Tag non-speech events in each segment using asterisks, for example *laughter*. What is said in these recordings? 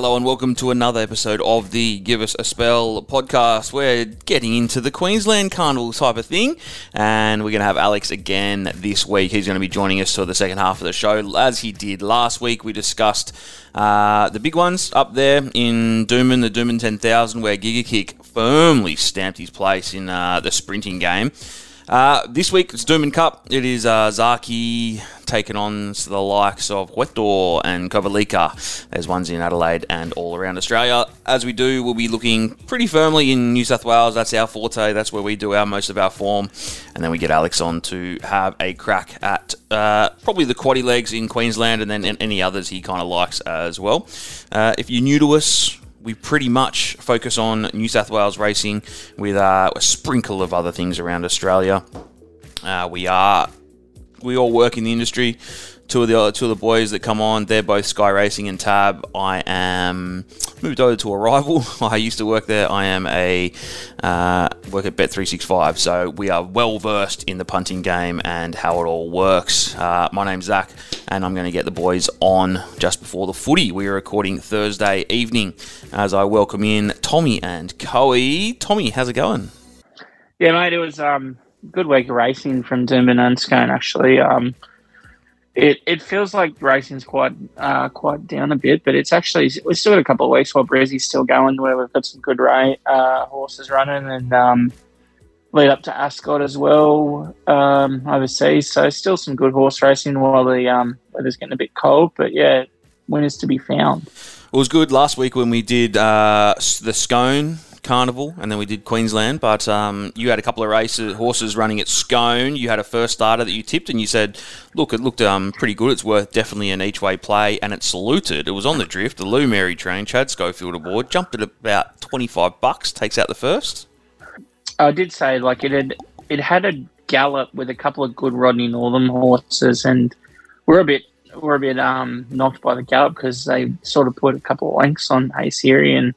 Hello and welcome to another episode of the Give Us a Spell podcast. We're getting into the Queensland Carnival type of thing, and we're going to have Alex again this week. He's going to be joining us for the second half of the show. As he did last week, we discussed uh, the big ones up there in Doomben, the Doomben 10,000, where Giga Kick firmly stamped his place in uh, the sprinting game. Uh, this week it's Doomben Cup. It is uh, Zaaki taking on the likes of Huetor and Kovalica. There's ones in Adelaide and all around Australia. As we do, we'll be looking pretty firmly in New South Wales. That's our forte. That's where we do our most of our form. And then we get Alex on to have a crack at uh, probably the quaddy legs in Queensland and then any others he kind of likes as well. Uh, if you're new to us, we pretty much focus on New South Wales racing with uh, a sprinkle of other things around Australia. Uh, we are we all work in the industry. Two of the other, two of the boys that come on, they're both Sky Racing and Tab. I am moved over to a rival. *laughs* I used to work there. I am a uh, work at Bet three six five. So we are well versed in the punting game and how it all works. Uh, my name's Zach, and I'm going to get the boys on just before the footy. We are recording Thursday evening as I welcome in Tommy and Coe. Tommy, how's it going? Yeah, mate, it was um good week of racing from Doomben and Scone actually. Um, it, it feels like racing's quite uh, quite down a bit, but it's actually we've still got a couple of weeks while Brizzy's still going, where we've got some good ra- uh, horses running, and um, lead up to Ascot as well um, overseas. So still some good horse racing while the um, weather's getting a bit cold, but yeah, winners to be found. It was good last week when we did uh, the Scone Carnival, and then we did Queensland. But um, you had a couple of races, horses running at Scone. You had a first starter that you tipped, and you said, "Look, it looked um, pretty good. It's worth definitely an each way play." And it saluted. It was on the drift. The Lou Mary train, Chad Schofield aboard, jumped at about twenty five bucks. Takes out the first. I did say like it had it had a gallop with a couple of good Rodney Northam horses, and we're a bit we're a bit um, knocked by the gallop because they sort of put a couple of lengths on Haysiri and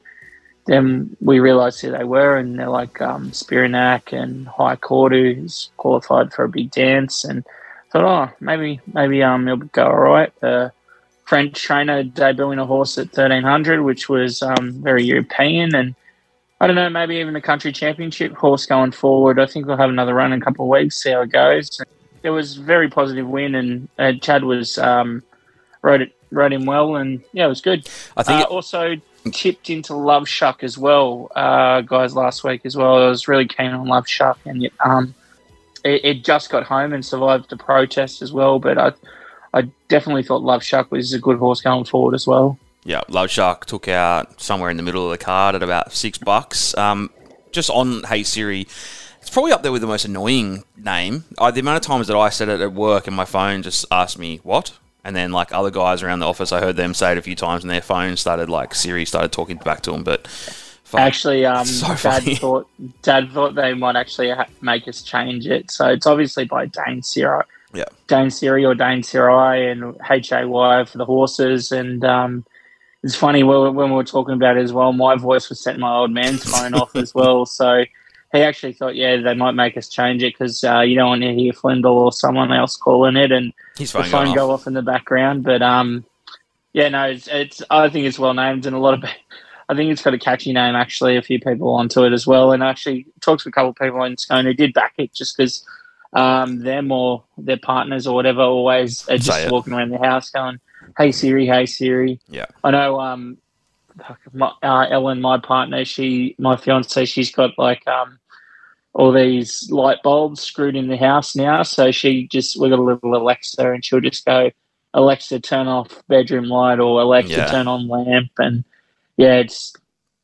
then we realised who they were, and they're like um, Spiranak and High Court, who's qualified for a big dance, and thought, oh, maybe maybe um it'll go all right. The French trainer debuting a horse at thirteen hundred, which was um, very European, and I don't know, maybe even the country championship horse going forward. I think we'll have another run in a couple of weeks, see how it goes. It was a very positive win, and uh, Chad was um, rode it rode him well, and yeah, it was good. I think uh, it- also tipped into Love Shuck as well, uh, guys, last week as well. I was really keen on Love Shuck, and um, it, it, just got home and survived the protest as well. But I, I definitely thought Love Shuck was a good horse going forward as well. Yeah, Love Shark took out somewhere in the middle of the card at about six bucks. Um, just on Haysiri, it's probably up there with the most annoying name. I, the amount of times that I said it at work and my phone just asked me what, and then like other guys around the office, I heard them say it a few times, and their phone started like Siri started talking back to them. But fuck, actually, um, so Dad funny. thought Dad thought they might actually ha- make us change it. So it's obviously by Dane Siri. Yeah, Dane Siri or Dane Siri and H A Y for the horses. And um, it's funny when, when we were talking about it as well. My voice was setting my old man's *laughs* phone off as well. So he actually thought, yeah, they might make us change it because uh, you don't want to hear Flindell or someone else calling it and His the phone go off in the background. But um, yeah, no, it's, it's I think it's well named and a lot of. *laughs* I think it's got a catchy name. Actually, a few people onto it as well, and I actually talked to a couple of people in Scone who did back it just because um, them or their partners or whatever always are just walking around the house going, "Hey Siri, hey Siri." Yeah, I know. Um, my, uh, Ellen, my partner, she, my fiance, she's got like um, all these light bulbs screwed in the house now. So she just we got a little Alexa, and she'll just go, Alexa, turn off bedroom light, or Alexa, yeah. turn on lamp, and yeah, it's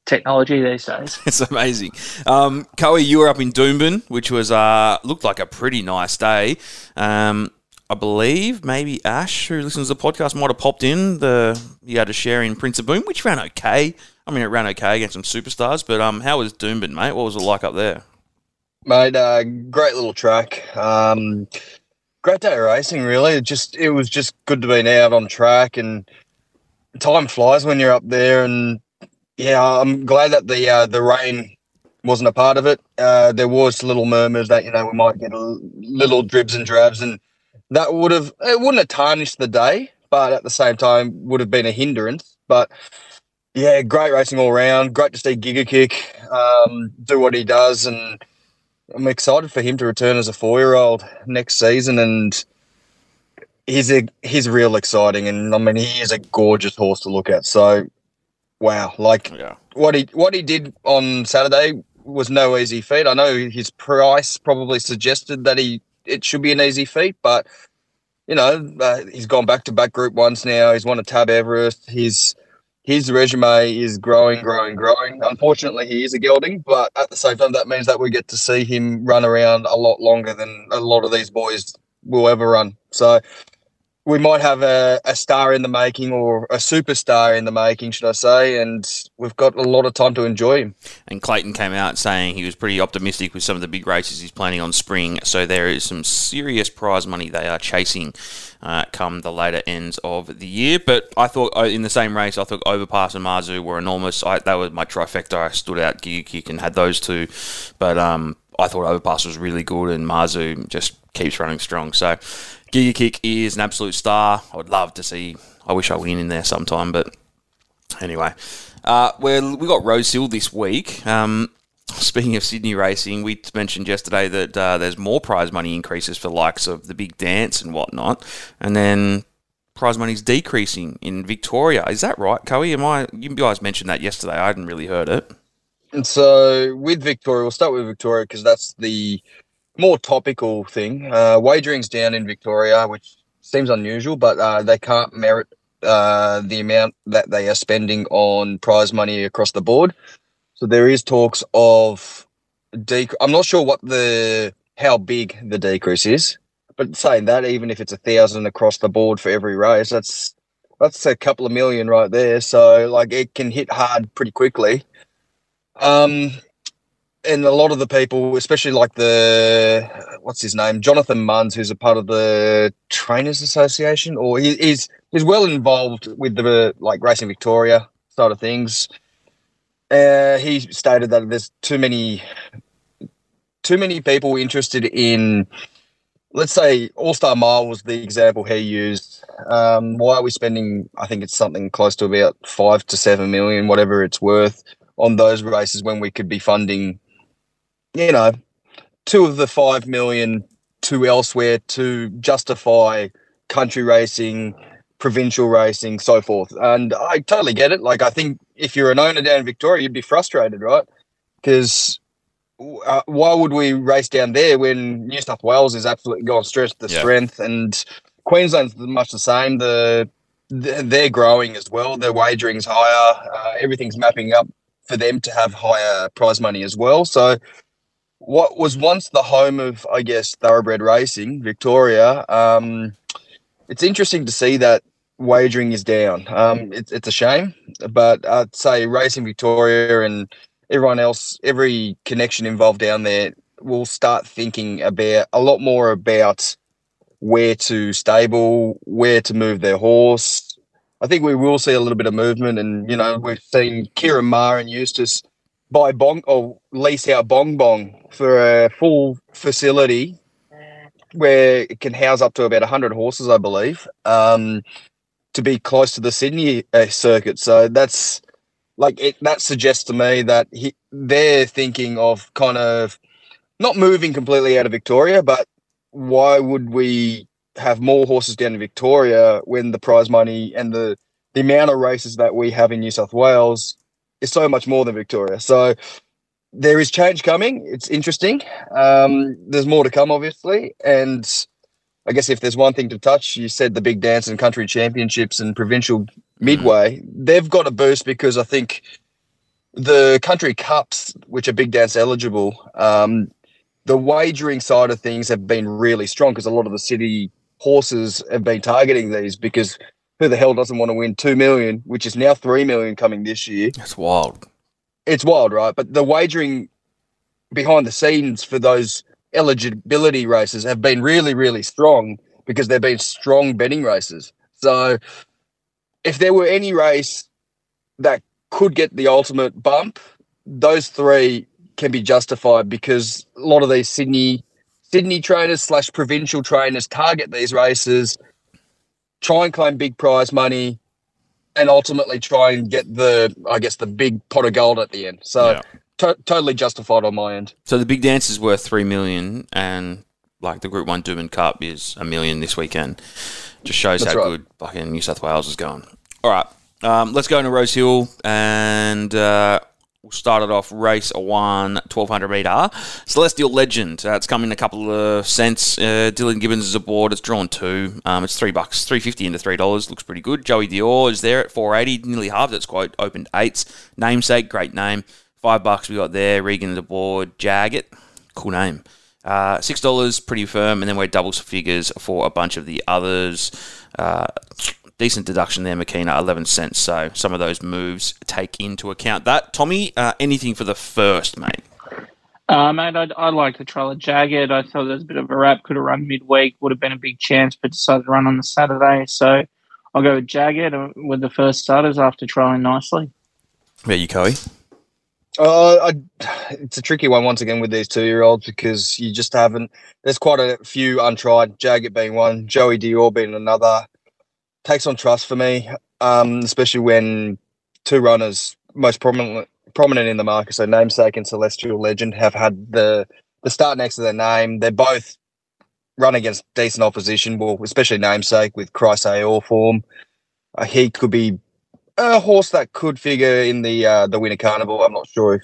technology these days. *laughs* It's amazing. Um, Coe, you were up in Doomben, which was uh, looked like a pretty nice day. Um, I believe maybe Ash, who listens to the podcast, might have popped in. The you had a share in Prince of Boom, which ran okay. I mean, it ran okay against some superstars, but um, how was Doomben, mate? What was it like up there? Mate, uh, great little track. Um, great day of racing, really. It just it was just good to be out on track, and time flies when you're up there. And yeah, I'm glad that the uh, the rain wasn't a part of it. Uh, there was little murmurs that you know we might get a little dribs and drabs, and that would have it wouldn't have tarnished the day, but at the same time would have been a hindrance. But yeah, great racing all round. Great to see Giga Kick um, do what he does, and I'm excited for him to return as a four year old next season. And he's a he's real exciting, and I mean he is a gorgeous horse to look at. So, wow, like Yeah. what he what he did on Saturday was no easy feat. I know his price probably suggested that he it should be an easy feat, but you know uh, he's gone back to back Group Ones now. He's won a Tab Everest. His his resume is growing, growing, growing. Unfortunately, he is a gelding, but at the same time, that means that we get to see him run around a lot longer than a lot of these boys will ever run. So we might have a, a star in the making or a superstar in the making, should I say, and we've got a lot of time to enjoy him. And Clayton came out saying he was pretty optimistic with some of the big races he's planning on spring. So there is some serious prize money they are chasing uh, come the later ends of the year. But I thought uh, in the same race, I thought Overpass and Mazu were enormous. I, that was my trifecta. I stood out Giga Kick and had those two. But um, I thought Overpass was really good and Mazu just keeps running strong. So Giga Kick is an absolute star. I would love to see. I wish I win in there sometime, but anyway, uh, well, we got Rosehill this week. Um, speaking of Sydney racing, we mentioned yesterday that uh, there's more prize money increases for likes of the big dance and whatnot, and then prize money's decreasing in Victoria. Is that right, Coey? Am I? You guys mentioned that yesterday. I hadn't really heard it. And so with Victoria, we'll start with Victoria because that's the more topical thing. Uh, wagering's down in Victoria, which seems unusual, but uh, they can't merit uh, the amount that they are spending on prize money across the board. So there is talks of dec- I'm not sure what the how big the decrease is, but saying that even if it's a thousand across the board for every race, that's that's a couple of million right there. So like it can hit hard pretty quickly. Um, and a lot of the people, especially like the what's his name, Jonathan Munz, who's a part of the Trainers Association, or he, he's he's well involved with the like Racing Victoria side of things. Uh, he stated that there's too many too many people interested in let's say All Star Mile was the example he used. Um, why are we spending? I think it's something close to about five to seven million, whatever it's worth, on those races when we could be funding, you know, two of the five million to elsewhere to justify country racing, provincial racing, so forth. And I totally get it. Like I think if you're an owner down in Victoria, you'd be frustrated, right? Because uh, why would we race down there when New South Wales is absolutely going strength to Yeah. strength, and Queensland's much the same. The they're growing as well. Their wagering's higher. Uh, everything's mapping up for them to have higher prize money as well. So, what was once the home of, I guess, thoroughbred racing, Victoria, um, it's interesting to see that wagering is down. Um, it's it's a shame, but I'd say Racing Victoria and everyone else, every connection involved down there will start thinking about a lot more about where to stable, where to move their horse. I think we will see a little bit of movement, and you know we've seen Ciaron Maher and Eustace buy Bong or lease out Bong Bong for a full facility where it can house up to about hundred horses, I believe, um, to be close to the Sydney uh, circuit. So that's like it, that suggests to me that he, they're thinking of kind of not moving completely out of Victoria, but why would we have more horses down in Victoria when the prize money and the the amount of races that we have in New South Wales is so much more than Victoria. So there is change coming. It's interesting. Um, there's more to come, obviously, and I guess if there's one thing to touch, you said the big dance and country championships and provincial midway, they've got a boost because I think the country cups, which are big dance eligible, um, the wagering side of things have been really strong because a lot of the city horses have been targeting these because who the hell doesn't want to win two million, which is now three million coming this year? That's wild. It's wild, right? But the wagering behind the scenes for those eligibility races have been really, really strong because they've been strong betting races. So if there were any race that could get the ultimate bump, those three can be justified because a lot of these Sydney Sydney trainers slash provincial trainers target these races, try and claim big prize money, and ultimately try and get the, I guess, the big pot of gold at the end. So Yeah. to- totally justified on my end. So the big dance is worth three million, and like the Group One Doomben Cup is a million this weekend. Just shows That's how right. good fucking New South Wales is going. All right, um, let's go into Rosehill, and uh, we'll start it off. Race one, 1200 meter. Celestial Legend. Uh, it's coming in a couple of cents. Uh, Dylan Gibbons is aboard. It's drawn two. Um, it's three bucks, three fifty into three dollars. Looks pretty good. Joey Dior is there at four eighty, nearly halved. It's quite opened eights. Namesake, great name. Five bucks we got there. Regan is aboard. Jagged, cool name. Uh, Six dollars, pretty firm, and then we're doubles figures for a bunch of the others. Decent deduction there, Makina, eleven cents. So some of those moves take into account that. Tommy, uh, anything for the first, mate? Uh, mate, I, I like the trial of Jagged. I thought there was a bit of a wrap. Could have run midweek. Would have been a big chance, but decided to run on the Saturday. So I'll go with Jagged uh, with the first starters after trialing nicely. There you, Coey. Uh, I, it's a tricky one once again with these two-year-olds because you just haven't. There's quite a few untried. Jagged being one, Joey Dior being another. Takes on trust for me, um, especially when two runners most prominent prominent in the market, so namesake and celestial legend, have had the the start next to their name. They're both run against decent opposition. Well, especially namesake with Christ all form. Uh, he could be a horse that could figure in the uh, the winter carnival. I'm not sure if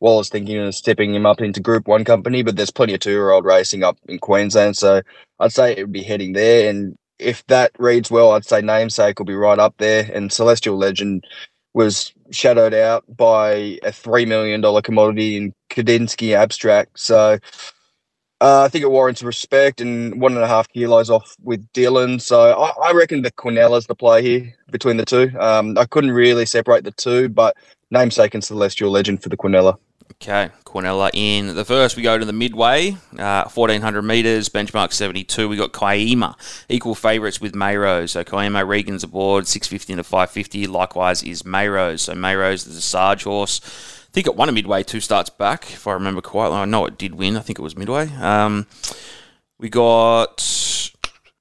Wallace thinking of stepping him up into Group One company, but there's plenty of two year old racing up in Queensland, so I'd say it would be heading there. And if that reads well, I'd say namesake will be right up there. And Celestial Legend was shadowed out by a three million dollar commodity in Kadinsky Abstract, so. Uh, I think it warrants respect and one and a half kilos off with Dylan. So I, I reckon the Quinella's the play here between the two. Um, I couldn't really separate the two, but namesake and celestial legend for the Quinella. Okay, Quinella in the first. We go to the midway, uh, 1400 metres, benchmark 72. We got Kaima, equal favourites with Mayrose. So Kaima Regan's aboard, 650 to 550. Likewise is Mayrose. So Mayrose is a Sarge horse. I think it won a midway two starts back, if I remember quite. I know it did win. I think it was midway. Um, we got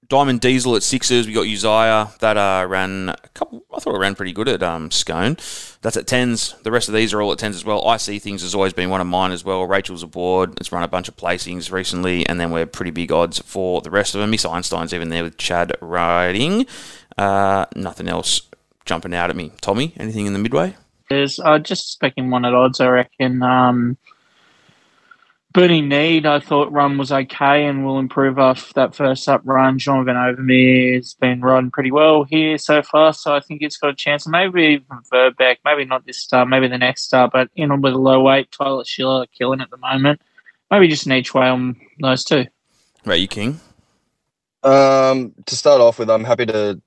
Diamond Diesel at sixes. We got Uzziah that uh, ran a couple. I thought it ran pretty good at um, Scone. That's at tens. The rest of these are all at tens as well. I see things has always been one of mine as well. Rachel's aboard. It's run a bunch of placings recently, and then we're pretty big odds for the rest of them. Miss Einstein's even there with Chad riding. Uh, nothing else jumping out at me. Tommy, anything in the midway? There's uh, just specking one at odds, I reckon. Um, Burning Need, I thought run was okay and will improve off that first up run. Jean Van Overmeire has been riding pretty well here so far, so I think it's got a chance. And maybe even Verbeck, maybe not this start, maybe the next start, but in with a low weight, Tyler Schiller killing at the moment. Maybe just an each way on those two. Right, you King. Um, to start off with, I'm happy to.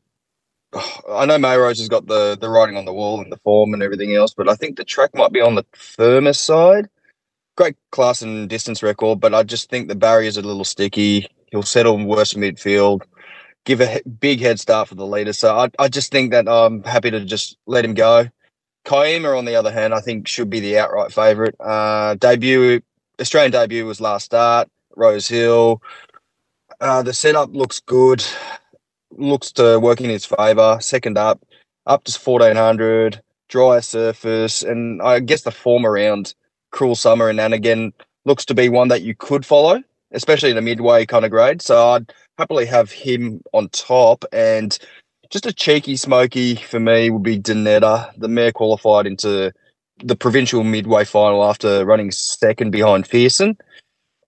I know Mayrose has got the the writing on the wall and the form and everything else, but I think the track might be on the firmer side. Great class and distance record, but I just think the barrier's are a little sticky. He'll settle in worse midfield, give a big head start for the leader. So I, I just think that I'm happy to just let him go. Kaima, on the other hand, I think should be the outright favourite. Uh, debut, Australian debut was last start, Rosehill. Uh, the setup looks good, looks to work in his favour. Second up, up to 1400, dry surface, and I guess the form around Cruel Summer and Anagan looks to be one that you could follow, especially in a midway kind of grade. So I'd happily have him on top. And just a cheeky smoky for me would be Danetta. The mare qualified into the provincial midway final after running second behind Fearson.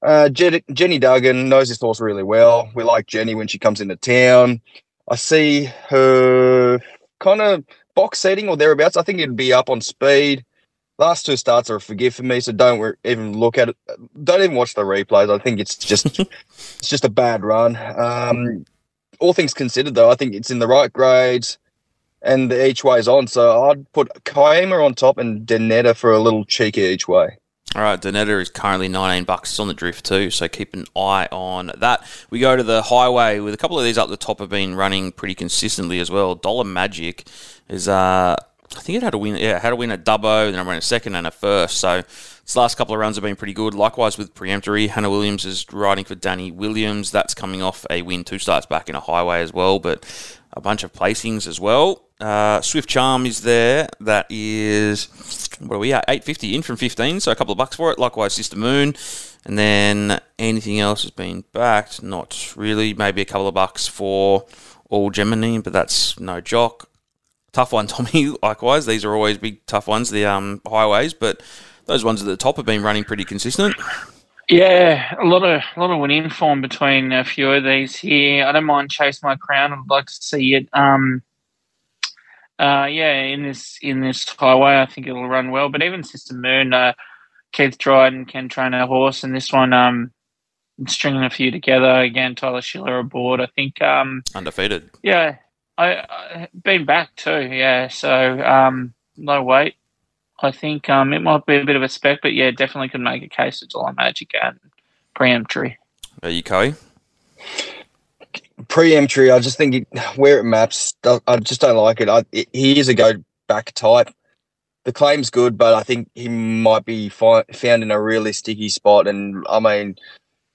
Uh, Jen- Jenny Duggan knows this horse really well. We like Jenny when she comes into town. I see her kind of box setting or thereabouts. I think it'd be up on speed. Last two starts are a forgive for me, so don't even look at it. Don't even watch the replays. I think it's just *laughs* it's just a bad run. Um, all things considered, though, I think it's in the right grades and the each way is on. So I'd put Kaima on top and Danetta for a little cheeky each way. All right, Donetta is currently 19 bucks. It's on the drift too, so keep an eye on that. We go to the highway with a couple of these up the top have been running pretty consistently as well. Dollar Magic is, uh, I think it had a win. Yeah, had a win at Dubbo, then I ran a second and a first. So His last couple of runs have been pretty good. Likewise with Preemptory, Hannah Williams is riding for Danny Williams. That's coming off a win two starts back in a highway as well, but a bunch of placings as well. Uh, Swift Charm is there. That is what are we at? Eight fifty in from fifteen, so a couple of bucks for it. Likewise, Sister Moon, and then anything else has been backed. Not really. Maybe a couple of bucks for All Gemini, but that's no jock. Tough one, Tommy. *laughs* Likewise, these are always big tough ones. The um, highways, but those ones at the top have been running pretty consistent. Yeah, a lot of a lot of winning form between a few of these here. I don't mind chase my crown. I'd like to see it. Um, uh, yeah, in this in this highway, I think it'll run well. But even Sister Moon, uh, Keith Dryden can train a horse, and this one, um, stringing a few together again. Tyler Schiller aboard. I think um, undefeated. Yeah, I, I been back too. Yeah, so um, no weight. I think um, it might be a bit of a spec, but yeah, definitely could make a case it's all magic and preemptory. Are you Coy? Preemptory, I just think it, where it maps, I just don't like it. I, it. He is a go back type. The claim's good, but I think he might be fi- found in a really sticky spot. And I mean,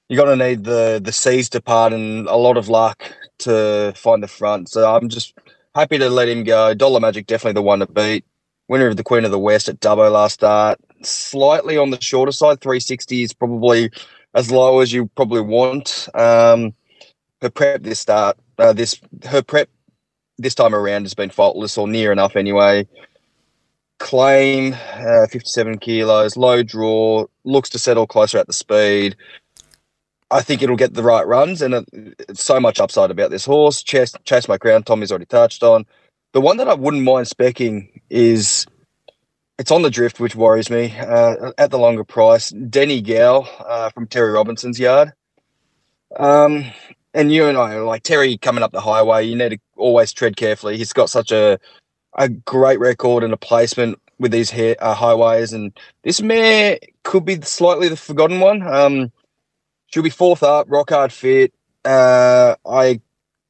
you're going to need the the C's to part and a lot of luck to find the front. So I'm just happy to let him go. Dollar Magic definitely the one to beat winner of the Queen of the West at Dubbo last start. Slightly on the shorter side, 360 is probably as low as you probably want. Um, her prep this start, uh, this her prep this time around has been faultless or near enough anyway. Claim uh, 57 kilos, low draw, looks to settle closer at the speed. I think it'll get the right runs, and it's so much upside about this horse. Chase, Chase My Crown, Tommy's already touched on. The one that I wouldn't mind specking is it's on the drift, which worries me uh, at the longer price. Denny Gow uh, from Terry Robinson's yard. Um, and you and I, like Terry coming up the highway, you need to always tread carefully. He's got such a a great record and a placement with these uh, highways, and this mare could be slightly the forgotten one. Um, she'll be fourth up, rock hard fit. Uh, I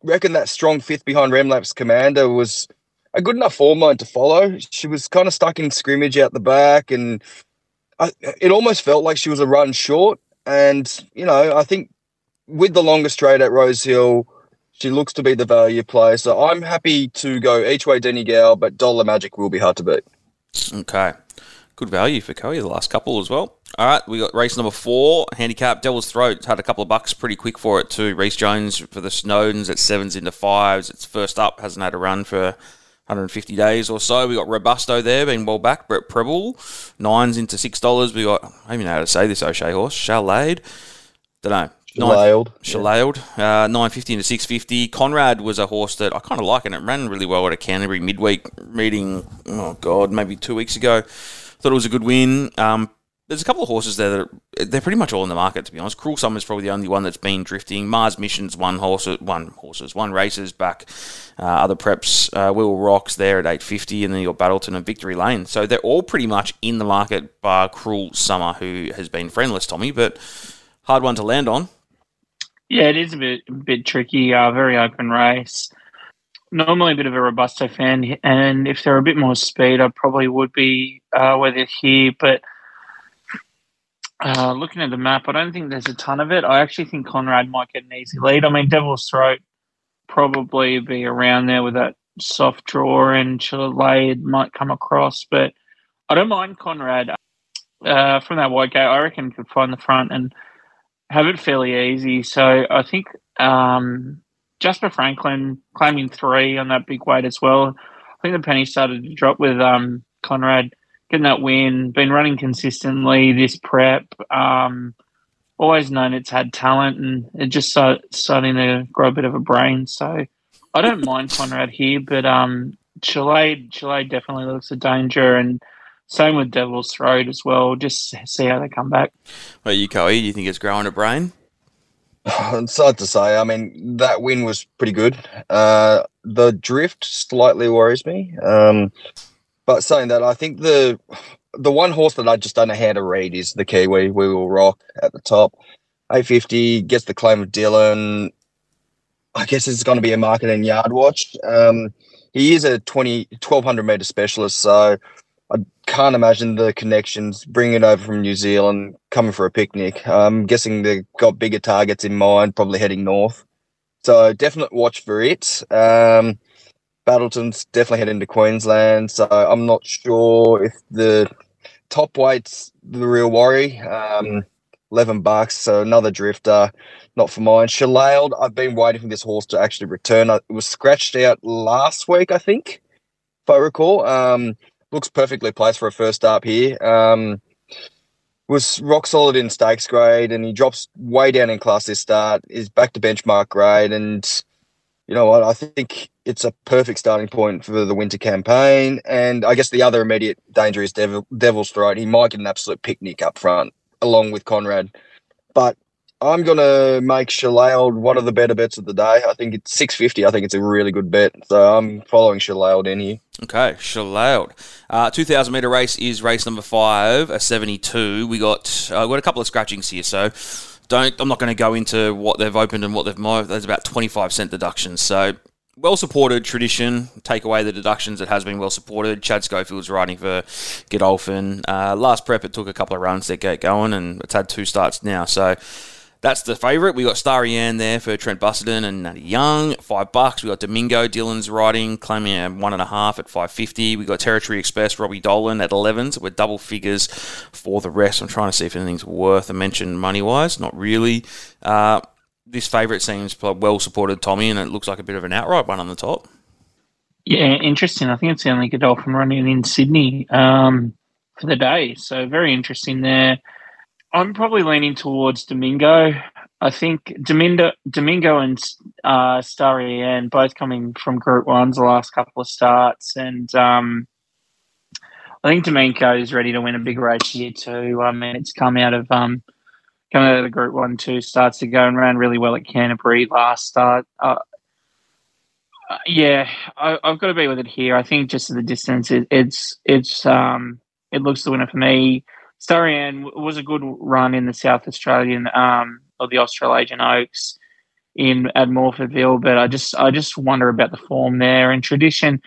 reckon that strong fifth behind Remlap's Commander was a good enough form line to follow. She was kind of stuck in scrimmage out the back, and I, it almost felt like she was a run short. And you know, I think with the longer straight at Rosehill, she looks to be the value play. So I'm happy to go each way, Denny Gow, but Dollar Magic will be hard to beat. Okay. Good value for Coey, the last couple as well. All right, we got race number four, handicap Devil's Throat. Had a couple of bucks pretty quick for it too. Reece Jones for the Snowdens at sevens into fives. It's first up, hasn't had a run for 150 days or so. We got Robusto there being well back. Brett Prebble, nines into six dollars. We got I don't even know how to say this O'Shea horse. Shalade, don't know. Shalailed. Shalailed. Uh, 950 into 650. Conrad was a horse that I kind of like, and it ran really well at a Canterbury midweek meeting. Oh, God, maybe two weeks ago. Thought it was a good win. Um, there's a couple of horses there that are, they're pretty much all in the market to be honest. Cruel Summer's probably the only one that's been drifting. Mars Missions one horse, one horses, one races back. Uh, other preps, uh, Will Rocks there at 850, and then you got Battleton and Victory Lane. So they're all pretty much in the market, bar Cruel Summer, who has been friendless, Tommy, but hard one to land on. Yeah, it is a bit a bit tricky. Uh, very open race. Normally a bit of a robusto fan, and if they're a bit more speed, I probably would be uh, where they're here, but uh, looking at the map, I don't think there's a ton of it. I actually think Conrad might get an easy lead. I mean, Devil's Throat probably be around there with that soft draw, and Chile might come across, but I don't mind Conrad uh, from that white gate. I reckon could find the front and have it fairly easy. So I think um, Jasper Franklin claiming three on that big weight as well. I think the penny started to drop with um, Conrad getting that win, been running consistently this prep. Um, always known it's had talent and it just start, starting to grow a bit of a brain. So I don't *laughs* mind Conrad here, but um, Chile, Chile definitely looks a danger and same with Devil's Throat as well. Just see how they come back. Well, you, Coey, do you think it's growing a brain? *laughs* It's hard to say. I mean, that win was pretty good. Uh, the drift slightly worries me. Um, but saying that, I think the the one horse that I just don't know how to read is the Kiwi. We will rock at the top. 850 gets the claim of Dylan. I guess it's going to be a market yard watch. Um, he is a 20, 1200 meter specialist, so I can't imagine the connections bringing it over from New Zealand, coming for a picnic. I'm guessing they've got bigger targets in mind, probably heading north. So definite watch for it. Um, Battleton's definitely heading to Queensland, so I'm not sure if the top weight's the real worry. Um, 11 bucks, so another drifter, not for mine. Shalailed, I've been waiting for this horse to actually return. It was scratched out last week, I think, if I recall. Um, looks perfectly placed for a first up here. Um, was rock solid in stakes grade, and he drops way down in class this start. Is back to benchmark grade, and you know what? I think it's a perfect starting point for the winter campaign. And I guess the other immediate danger is Devil, Devil's Throat. He might get an absolute picnic up front along with Conrad. But I'm to make Shalailed one of the better bets of the day. I think it's 650. I think it's a really good bet. So I'm following Shalailed in here. Okay, Shalailed. Uh, 2,000 metre race is race number five, a 72. We got, uh, got a couple of scratchings here. So don't I'm not going to go into what they've opened and what they've moved. There's about 25 cent deductions. So well supported tradition. Take away the deductions, it has been well supported. Chad Schofield's riding for Godolphin. Uh, last prep, it took a couple of runs to get going, and it's had two starts now. So that's the favourite. We got Starry Ann there for Trent Busuttin and Natty Young, five bucks. We got Domingo, Dylan's riding, claiming a one and a half at five fifty. We got Territory Express, Robbie Dolan at eleven. So we're double figures for the rest. I'm trying to see if anything's worth a mention money wise. Not really. Uh, this favourite seems well supported, Tommy, and it looks like a bit of an outright one on the top. Yeah, interesting. I think it's the only Godolphin running in Sydney um, for the day. So very interesting there. I'm probably leaning towards Domingo. I think Domingo, Domingo and uh, Starry both coming from Group Ones the last couple of starts, and um, I think Domingo is ready to win a big race here too. I mean, it's come out of um, out of the Group One two starts to go and ran really well at Canterbury last start. Uh, uh, yeah, I, have got to be with it here. I think just the distance, it, it's it's um, it looks the winner for me. Starry Ann was a good run in the South Australian um, or the Australasian Oaks in at Morphettville, but I just I just wonder about the form there and tradition.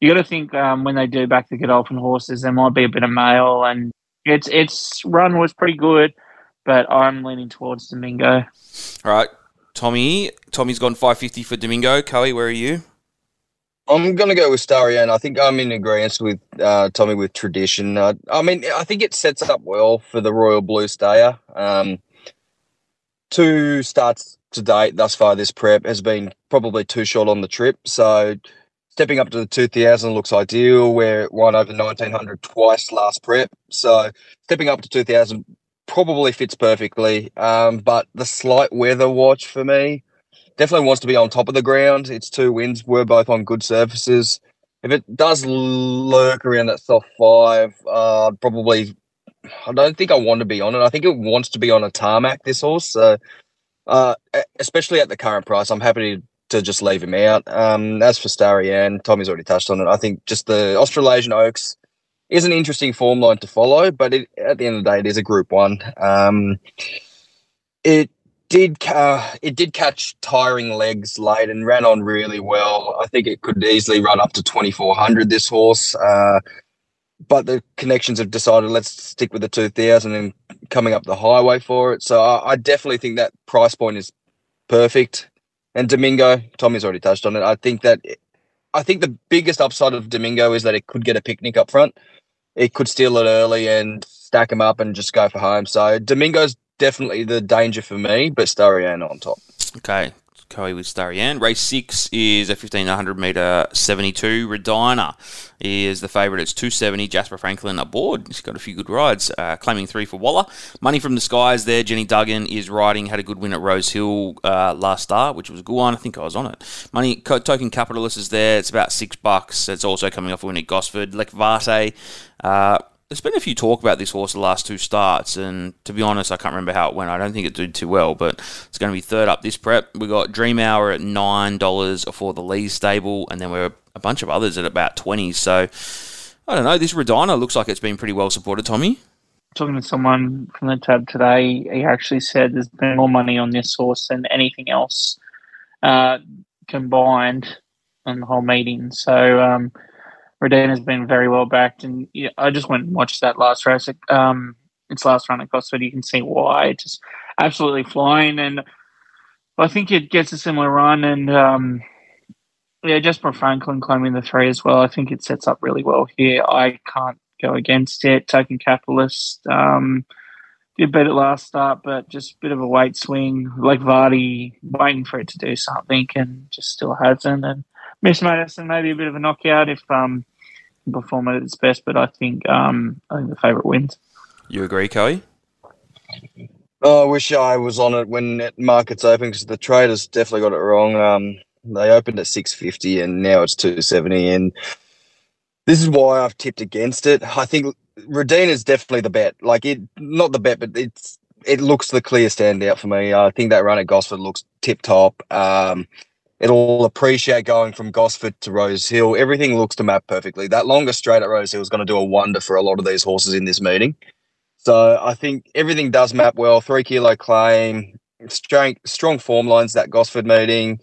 You got to think um, when they do back the Godolphin horses, there might be a bit of mail, and its its run was pretty good, but I'm leaning towards Domingo. All right, Tommy. Tommy's gone 550 for Domingo. Coey, where are you? I'm going to go with Starry Ann. I think I'm in agreement with uh, Tommy with tradition. Uh, I mean, I think it sets up well for the Royal Blue Stayer. Um, two starts to date thus far this prep has been probably too short on the trip. So stepping up to the 2000 looks ideal, where it won over 1900 twice last prep. So stepping up to 2000 probably fits perfectly. Um, but the slight weather watch for me definitely wants to be on top of the ground. Its two wins were both on good surfaces. If it does lurk around that soft five, uh, probably. I don't think I want to be on it. I think it wants to be on a tarmac. This horse, so uh, especially at the current price, I'm happy to, to just leave him out. Um, as for Starry Ann, Tommy's already touched on it. I think just the Australasian Oaks is an interesting form line to follow, but it, at the end of the day, it is a Group One. Um, it did uh, it did catch tiring legs late and ran on really well. I think it could easily run up to 2400 this horse. Uh, but the connections have decided let's stick with the 2000 and coming up the highway for it. So I, I definitely think that price point is perfect. And Domingo, Tommy's already touched on it. I think that I think the biggest upside of Domingo is that it could get a picnic up front. It could steal it early and stack them up and just go for home. So Domingo's definitely the danger for me, but Starry Ann on top. Okay. Coey with Starry Ann. Race six is a 1500 metre 72. Redina is the favourite. It's 270. Jasper Franklin aboard. He's got a few good rides. Uh, claiming three for Waller. Money from the skies there. Jenny Duggan is riding. Had a good win at Rosehill uh, last start, which was a good one. I think I was on it. Money Token Capitalist is there. It's about six bucks. It's also coming off a win at Gosford. Lekvate. Uh, there's been a few talk about this horse the last two starts, and to be honest, I can't remember how it went. I don't think it did too well, but it's going to be third up this prep. We got Dream Hour at nine dollars for the Lee stable, and then we're a bunch of others at about twenty. So I don't know. This Redina looks like it's been pretty well supported, Tommy. Talking to someone from the tab today, he actually said there's been more money on this horse than anything else uh, combined on the whole meeting. So um, Radina's been very well backed, and I just went and watched that last race. Um, its last run at Gosford, you can see why. It's just absolutely flying, and I think it gets a similar run. And um, yeah, Jasper Franklin climbing the three as well. I think it sets up really well here. I can't go against it. Token Capitalist um, did beat it last start, but just a bit of a weight swing. Like Vardy waiting for it to do something and just still hasn't. And Miss Madison maybe a bit of a knockout if um perform at its best, but I think um I think the favourite wins. You agree, Coe? Oh, I wish I was on it when it markets open because the traders definitely got it wrong. Um, they opened at six fifty and now it's two seventy, and this is why I've tipped against it. I think Radina is definitely the bet. Like it, not the bet, but it's it looks the clear standout for me. I think that run at Gosford looks tip top. Um, it'll appreciate going from Gosford to Rosehill. Everything looks to map perfectly. That longer straight at Rosehill is going to do a wonder for a lot of these horses in this meeting. So I think everything does map well. Three kilo claim, strong, strong form lines that Gosford meeting.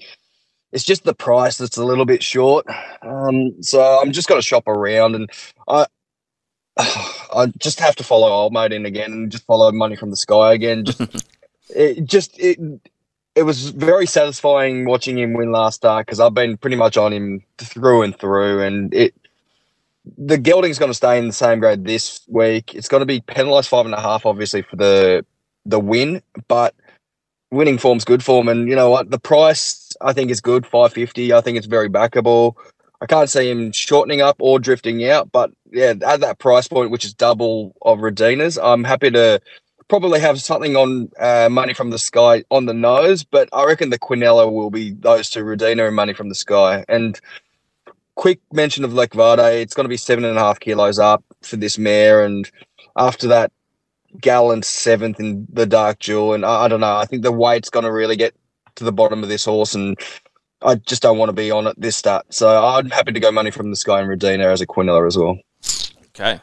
It's just the price that's a little bit short. Um, so I'm just going to shop around, and I *sighs* I just have to follow old mate in again, and just follow money from the sky again. Just *laughs* it just it it was very satisfying watching him win last start because I've been pretty much on him through and through, and it the gelding's going to stay in the same grade this week. It's going to be penalised five and a half, obviously for the the win, but winning form's good form, and you know what, the price I think is good, five fifty. I think it's very backable. I can't see him shortening up or drifting out, but yeah, at that price point, which is double of Radina's, I'm happy to probably have something on uh, money from the sky on the nose, but I reckon the Quinella will be those two, Radina and money from the sky. And quick mention of Lekvade, it's going to be seven and a half kilos up for this mare. And after that, Gallant seventh in the Dark Jewel. And I, I don't know, I think the weight's going to really get to the bottom of this horse. And I just don't want to be on it this start. So I'm happy to go money from the sky and Radina as a Quinella as well. Okay.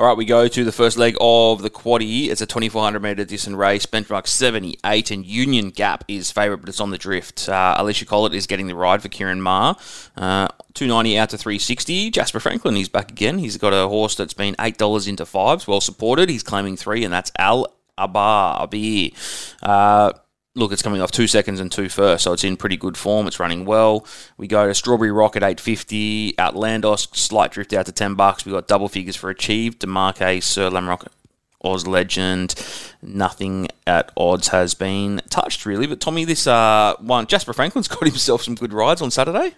All right, we go to the first leg of the quaddy. It's a 2,400 metre distance race. Benchmark 78, and Union Gap is favourite, but it's on the drift. Uh, Alysha Collett is getting the ride for Ciaron Maher. Uh, 290 out to 360. Jasper Franklin, he's back again. He's got a horse that's been $8 into fives, well supported. He's claiming three, and that's Al Abar. Abir. Uh, look, it's coming off two seconds and two first, so it's in pretty good form. It's running well. We go to Strawberry Rock at 850, Outlandos, slight drift out to 10 bucks. We got double figures for Achieve, Demarque, Sir Lamorak, Oz Legend. Nothing at odds has been touched really. But Tommy, this uh, one, Jasper Franklin's *laughs* got himself some good rides on Saturday.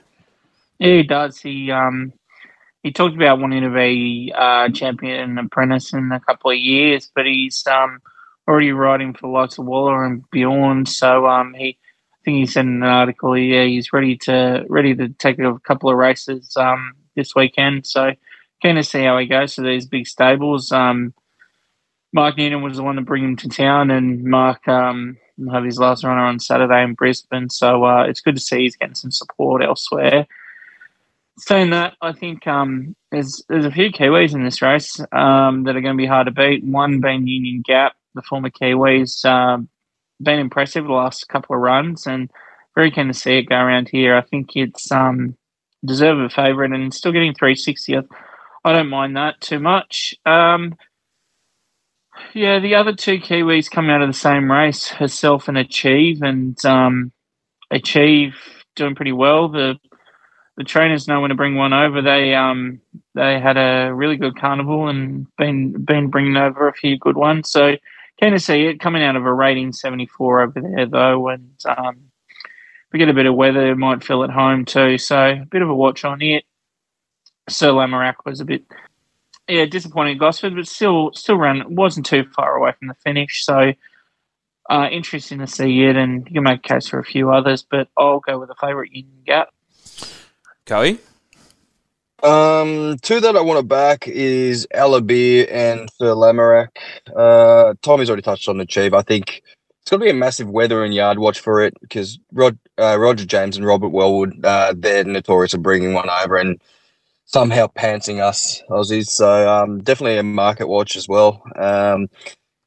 Yeah, he does. He um he talked about wanting to be uh, champion and apprentice in a couple of years, but he's um already riding for the likes of Waller and Bjorn. So um, he, I think he said in an article, yeah, he's ready to ready to take a couple of races um, this weekend. So keen to see how he goes to these big stables. Um, Mark Newton was the one to bring him to town, and Mark um, have his last runner on Saturday in Brisbane. So uh, it's good to see he's getting some support elsewhere. Saying that, I think um, there's there's a few Kiwis in this race um, that are going to be hard to beat. One being Union Gap, the former Kiwis. Um, been impressive the last couple of runs, and very keen to see it go around here. I think it's um, deserve a favourite, and still getting 360. I don't mind that too much. Um, yeah, the other two Kiwis come out of the same race, herself and Achieve, and um, Achieve doing pretty well. The the trainers know when to bring one over. They um they had a really good carnival and been been bringing over a few good ones. So keen to see it coming out of a rating 74 over there though, and um, we get a bit of weather, it might feel at home too. So a bit of a watch on it. Sir Lamorak was a bit yeah disappointing Gosford, but still still ran wasn't too far away from the finish. So uh, interesting to see it, and you can make a case for a few others, but I'll go with the favourite Union Gap. Coe? Um, two that I want to back is Alabir and Sir Lamorak. Uh, Tommy's already touched on Achieve. I think it's going to be a massive weather and yard watch for it because Rod, uh, Roger James and Robert Wellwood, uh, they're notorious for bringing one over and somehow pantsing us Aussies. So um, definitely a market watch as well. Um,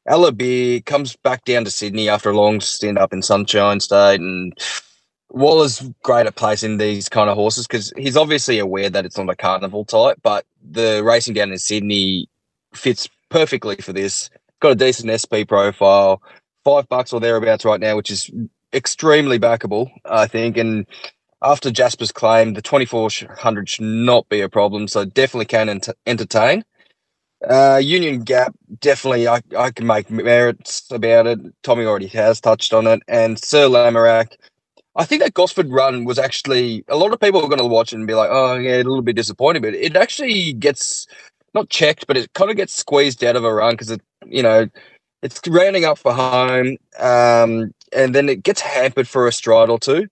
Alabir comes back down to Sydney after a long stint up in Sunshine State and Waller's great at placing these kind of horses because he's obviously aware that it's not a carnival type, but the racing down in Sydney fits perfectly for this. Got a decent SP profile, five bucks or thereabouts right now, which is extremely backable, I think. And after Jasper's claim, the 2400 should not be a problem, so definitely can ent- entertain. Uh, Union Gap, definitely, I, I can make merits about it. Tommy already has touched on it. And Sir Lamorak, I think that Gosford run was actually a lot of people are going to watch it and be like, oh, yeah, a little bit disappointed, but it actually gets not checked, but it kind of gets squeezed out of a run because it, you know, it's rounding up for home, um, and then it gets hampered for a stride or two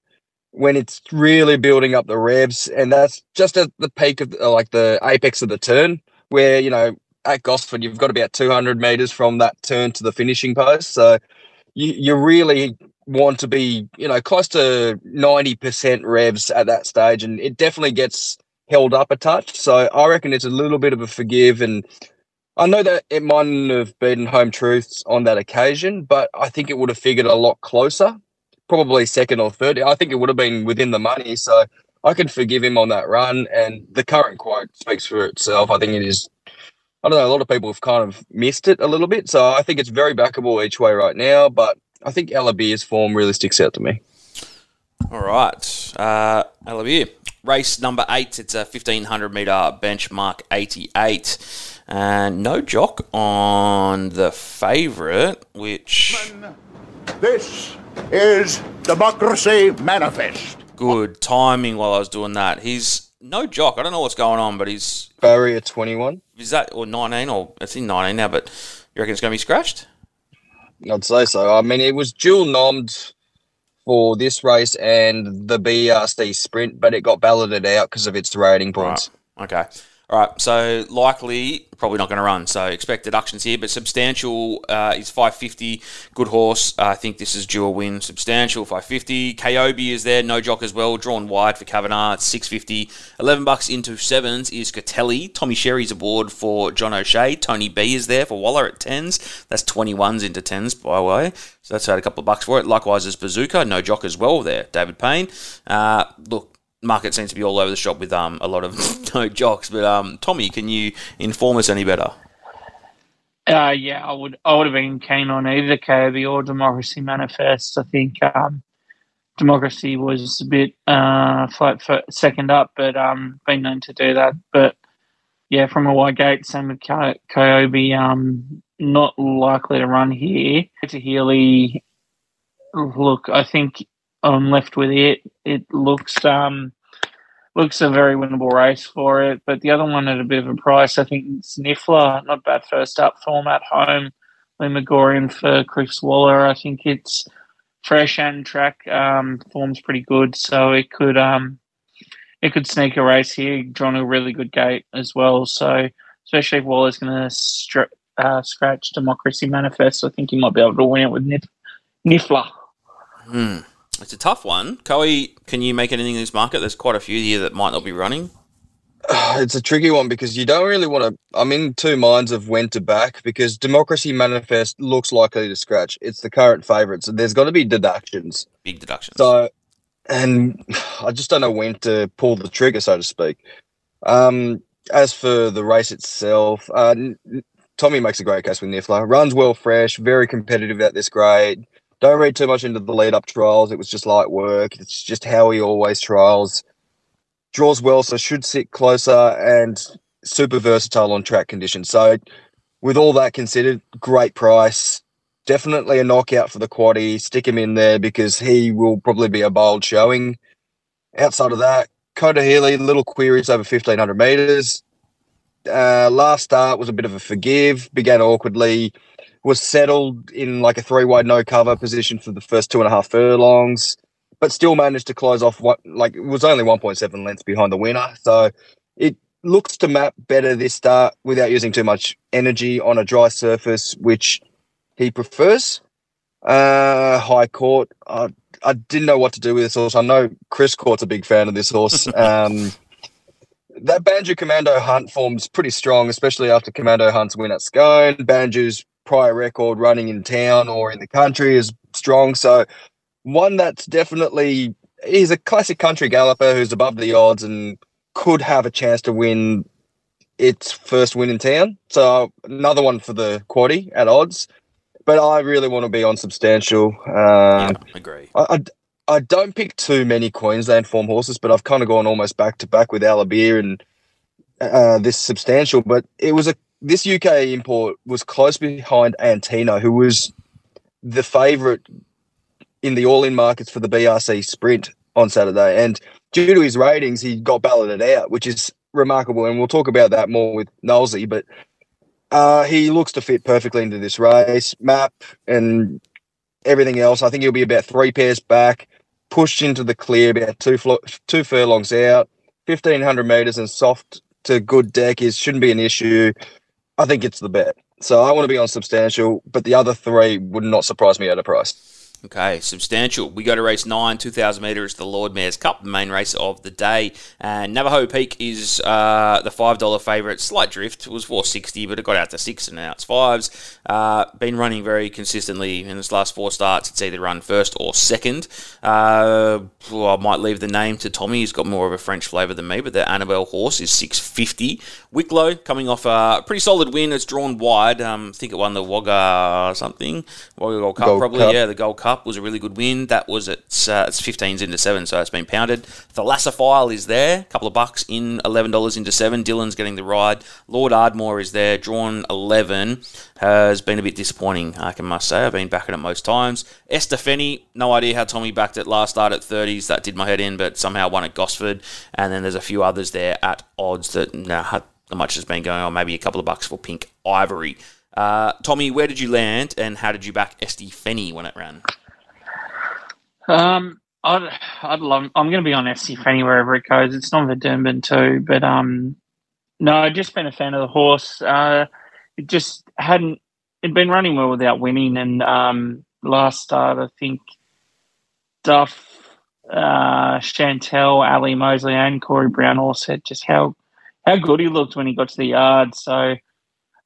when it's really building up the revs, and that's just at the peak of uh, like the apex of the turn, where you know at Gosford you've got about 200 meters from that turn to the finishing post, so you you really want to be you know close to 90% revs at that stage, and it definitely gets held up a touch. So I reckon it's a little bit of a forgive and I know that it mightn't have been home truths on that occasion, but I think it would have figured a lot closer, probably second or third. I think it would have been within the money. So I can forgive him on that run. And the current quote speaks for itself. I think it is, I don't know, a lot of people have kind of missed it a little bit. So I think it's very backable each way right now. But I think Alabeer's form really sticks out to me. All right. Uh, Alabeer. Race number eight, it's a 1500 metre benchmark 88. And no jock on the favourite, which. This is Democracy Manifest. Good timing while I was doing that. He's no jock. I don't know what's going on, but he's. Barrier 21. Is that, or 19, or it's in 19 now, but you reckon it's going to be scratched? I'd say so. I mean, it was dual nommed for this race and the BRC sprint, but it got balloted out because of its rating points. Right. Okay. All right, so likely probably not going to run. So expect deductions here, but substantial uh, is 550. Good horse. Uh, I think this is due a win. Substantial 550. Kobe is there. No jock as well. Drawn wide for Kavanagh. It's 650. 11 bucks into sevens is Catelli. Tommy Sherry's aboard for John O'Shea. Tony B is there for Waller at tens. That's 21s into tens by the way. So that's had a couple of bucks for it. Likewise as Bazooka. No jock as well there. David Payne. Uh, look, market seems to be all over the shop with um, a lot of *laughs* no jocks. But um, Tommy, can you inform us any better? Uh, yeah, I would. I would have been keen on either KB or Democracy Manifest. I think um, Democracy was a bit uh, flat for second up, but um, been known to do that. But yeah, from a wide gate, same with Kobe. Um, not likely to run here. To Healy, look, I think I'm left with it. It looks um, looks a very winnable race for it. But the other one at a bit of a price, I think Sniffler, not bad first up form at home. Lee Magorrian for Chris Waller. I think it's fresh and track um, form's pretty good, so it could um, it could sneak a race here. Drawn a really good gate as well. So especially if Waller's going to stri- uh, scratch Democracy Manifest, I think he might be able to win it with Nif- Niffler. Hmm. It's a tough one. Coe, can you make anything in this market? There's quite a few here that might not be running. *sighs* It's a tricky one because you don't really want to. I'm in two minds of when to back because Democracy Manifest looks likely to scratch. It's the current favourite, so there's got to be deductions. Big deductions. So, and *sighs* I just don't know when to pull the trigger, so to speak. Um, as for the race itself, uh, Tommy makes a great case with Niffler. Runs well fresh, very competitive at this grade don't read too much into the lead up trials. It was just light work. It's just how he always trials. Draws well, so should sit closer and super versatile on track conditions. So, with all that considered, great price. Definitely a knockout for the quaddy. Stick him in there because he will probably be a bold showing. Outside of that, Coda Healy, little queries over 1500 meters. Uh, last start was a bit of a forgive, began awkwardly was settled in like a three wide no cover position for the first two and a half furlongs, but still managed to close off what like it was only 1.7 lengths behind the winner. So it looks to map better this start without using too much energy on a dry surface, which he prefers. Uh, High Court. I, I didn't know what to do with this horse. I know Chris Court's a big fan of this horse. *laughs* Um, that Banjo Commando Hunt form's pretty strong, especially after Commando Hunt's win at Scone. Banjo's prior record running in town or in the country is strong. So one that's definitely he's a classic country galloper who's above the odds and could have a chance to win its first win in town. So another one for the quaddy at odds. But I really want to be on substantial. Um, yeah, agree. I, I, I don't pick too many Queensland form horses, but I've kind of gone almost back to back with Alabeer and uh, this substantial. But it was a this UK import was close behind Antino, who was the favourite in the all-in markets for the BRC Sprint on Saturday, and due to his ratings, he got balloted out, which is remarkable. And we'll talk about that more with Knowlesy, but uh, he looks to fit perfectly into this race map and everything else. I think he'll be about three pairs back, pushed into the clear about two flo- two furlongs out, fifteen hundred meters, and soft to good deck is shouldn't be an issue. I think it's the bet. So I want to be on substantial, but the other three would not surprise me at a price. Okay, substantial. We go to race nine, 2,000 metres, the Lord Mayor's Cup, the main race of the day. And Navajo Peak is uh, the $5 favourite. Slight drift. It was 460 but it got out to six and now it's fives. Uh, been running very consistently in its last four starts. It's either run first or second. Uh, well, I might leave the name to Tommy. He's got more of a French flavour than me, but the Annabelle horse is 650. Wicklow coming off a pretty solid win. It's drawn wide. Um, I think it won the Wagga something. Wagga Gold Cup, Gold probably. Cup. Yeah, the Gold Cup was a really good win. That was its uh, it's 15s into seven, so it's been pounded. File is there, a couple of bucks in eleven dollars into seven. Dylan's getting the ride. Lord Ardmore is there, drawn eleven. Has been a bit disappointing, I can must say. I've been backing it most times. Esther Fenny, no idea how Tommy backed it last start at 30s. That did my head in, but somehow won at Gosford. And then there's a few others there at odds that nah, not much has been going on. Maybe a couple of bucks for Pink Ivory. Uh, Tommy, where did you land, and how did you back Esty Fenny when it ran? Um, I'd, I'd love. I'm going to be on SC Fanny wherever it goes. It's not Verdurban too, but um, no, I've just been a fan of the horse. Uh, it just hadn't. It'd been running well without winning, and um, last start I think Duff, uh, Chantel, Ali Mosley, and Corey Brown all said just how how good he looked when he got to the yard. So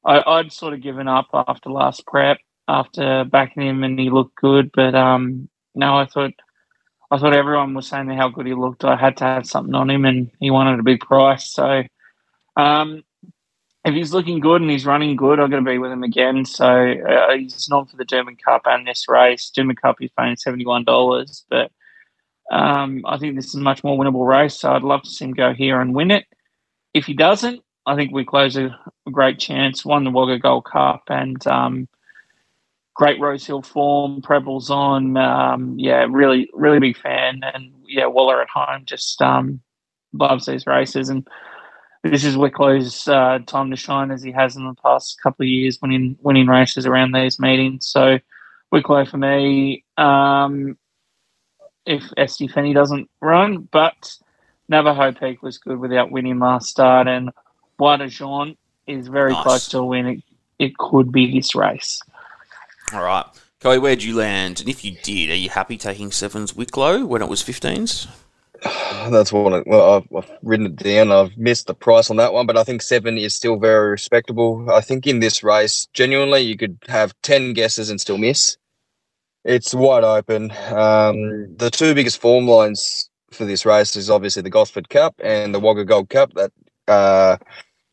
I, I'd sort of given up after last prep after backing him, and he looked good, but um, no, I thought I thought everyone was saying how good he looked. I had to have something on him, and he wanted a big price. So, um, if he's looking good and he's running good, I'm going to be with him again. So uh, he's not for the Doomben Cup and this race. Doomben Cup he's paying seventy one dollars, but um, I think this is a much more winnable race. So I'd love to see him go here and win it. If he doesn't, I think we close a, great chance. Won the Wagga Gold Cup and. Um, great Rosehill form. Prebble's on. Um, yeah, really, really big fan. And yeah, Waller at home just um, loves these races. And this is Wicklow's uh, time to shine as he has in the past couple of years, winning winning races around these meetings. So Wicklow for me. Um, if Esty Fenny doesn't run, but Navajo Peak was good without winning last start, and Bois de Jean is very Nice. close to a win. It, it could be this race. All right. Chloe, where'd you land? And if you did, are you happy taking sevens Wicklow when it was 15s? *sighs* That's one. Well, I've, I've written it down. I've missed the price on that one, but I think seven is still very respectable. I think in this race, genuinely, you could have ten guesses and still miss. It's wide open. Um, the two biggest form lines for this race is obviously the Gosford Cup and the Wagga Gold Cup. That uh,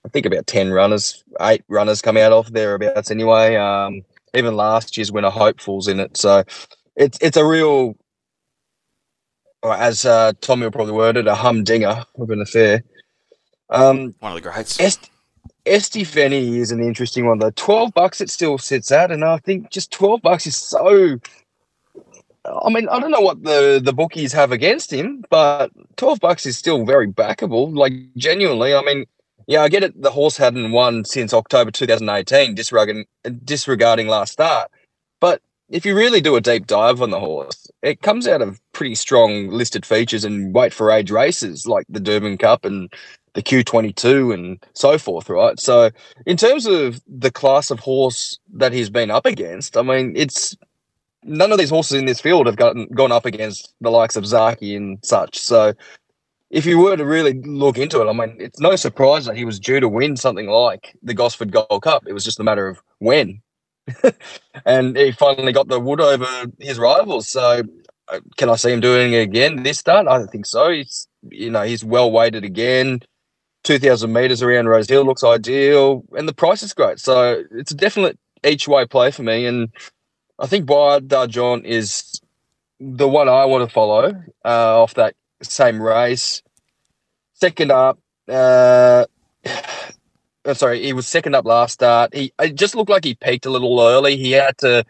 I think about ten runners, eight runners come out of thereabouts anyway. Um, even last year's winner Hopefuls in it, so it's it's a real as uh, Tommy will probably word it, a humdinger of an affair. Um, One of the greats. Est- Esty Fenny is an interesting one though. Twelve bucks it still sits at, and I think just twelve bucks is so. I mean, I don't know what the the bookies have against him, but twelve bucks is still very backable. Like genuinely, I mean, yeah, I get it. The horse hadn't won since October 2018, disregarding disregarding last start. But if you really do a deep dive on the horse, it comes out of pretty strong listed features and weight for age races like the Doomben Cup and the Q22 and so forth, right? So, in terms of the class of horse that he's been up against, I mean, it's none of these horses in this field have gotten gone up against the likes of Zaaki and such. So, if you were to really look into it, I mean, it's no surprise that he was due to win something like the Gosford Gold Cup. It was just a matter of when. *laughs* and he finally got the wood over his rivals. So uh, can I see him doing it again this start? I don't think so. He's you know he's well weighted again. Two thousand meters around Rosehill looks ideal, and the price is great. So it's a definite each way play for me. And I think Wild John is the one I want to follow uh, off that same race. Second up, uh, *sighs* sorry, he was second up last start. He it just looked like he peaked a little early. He had to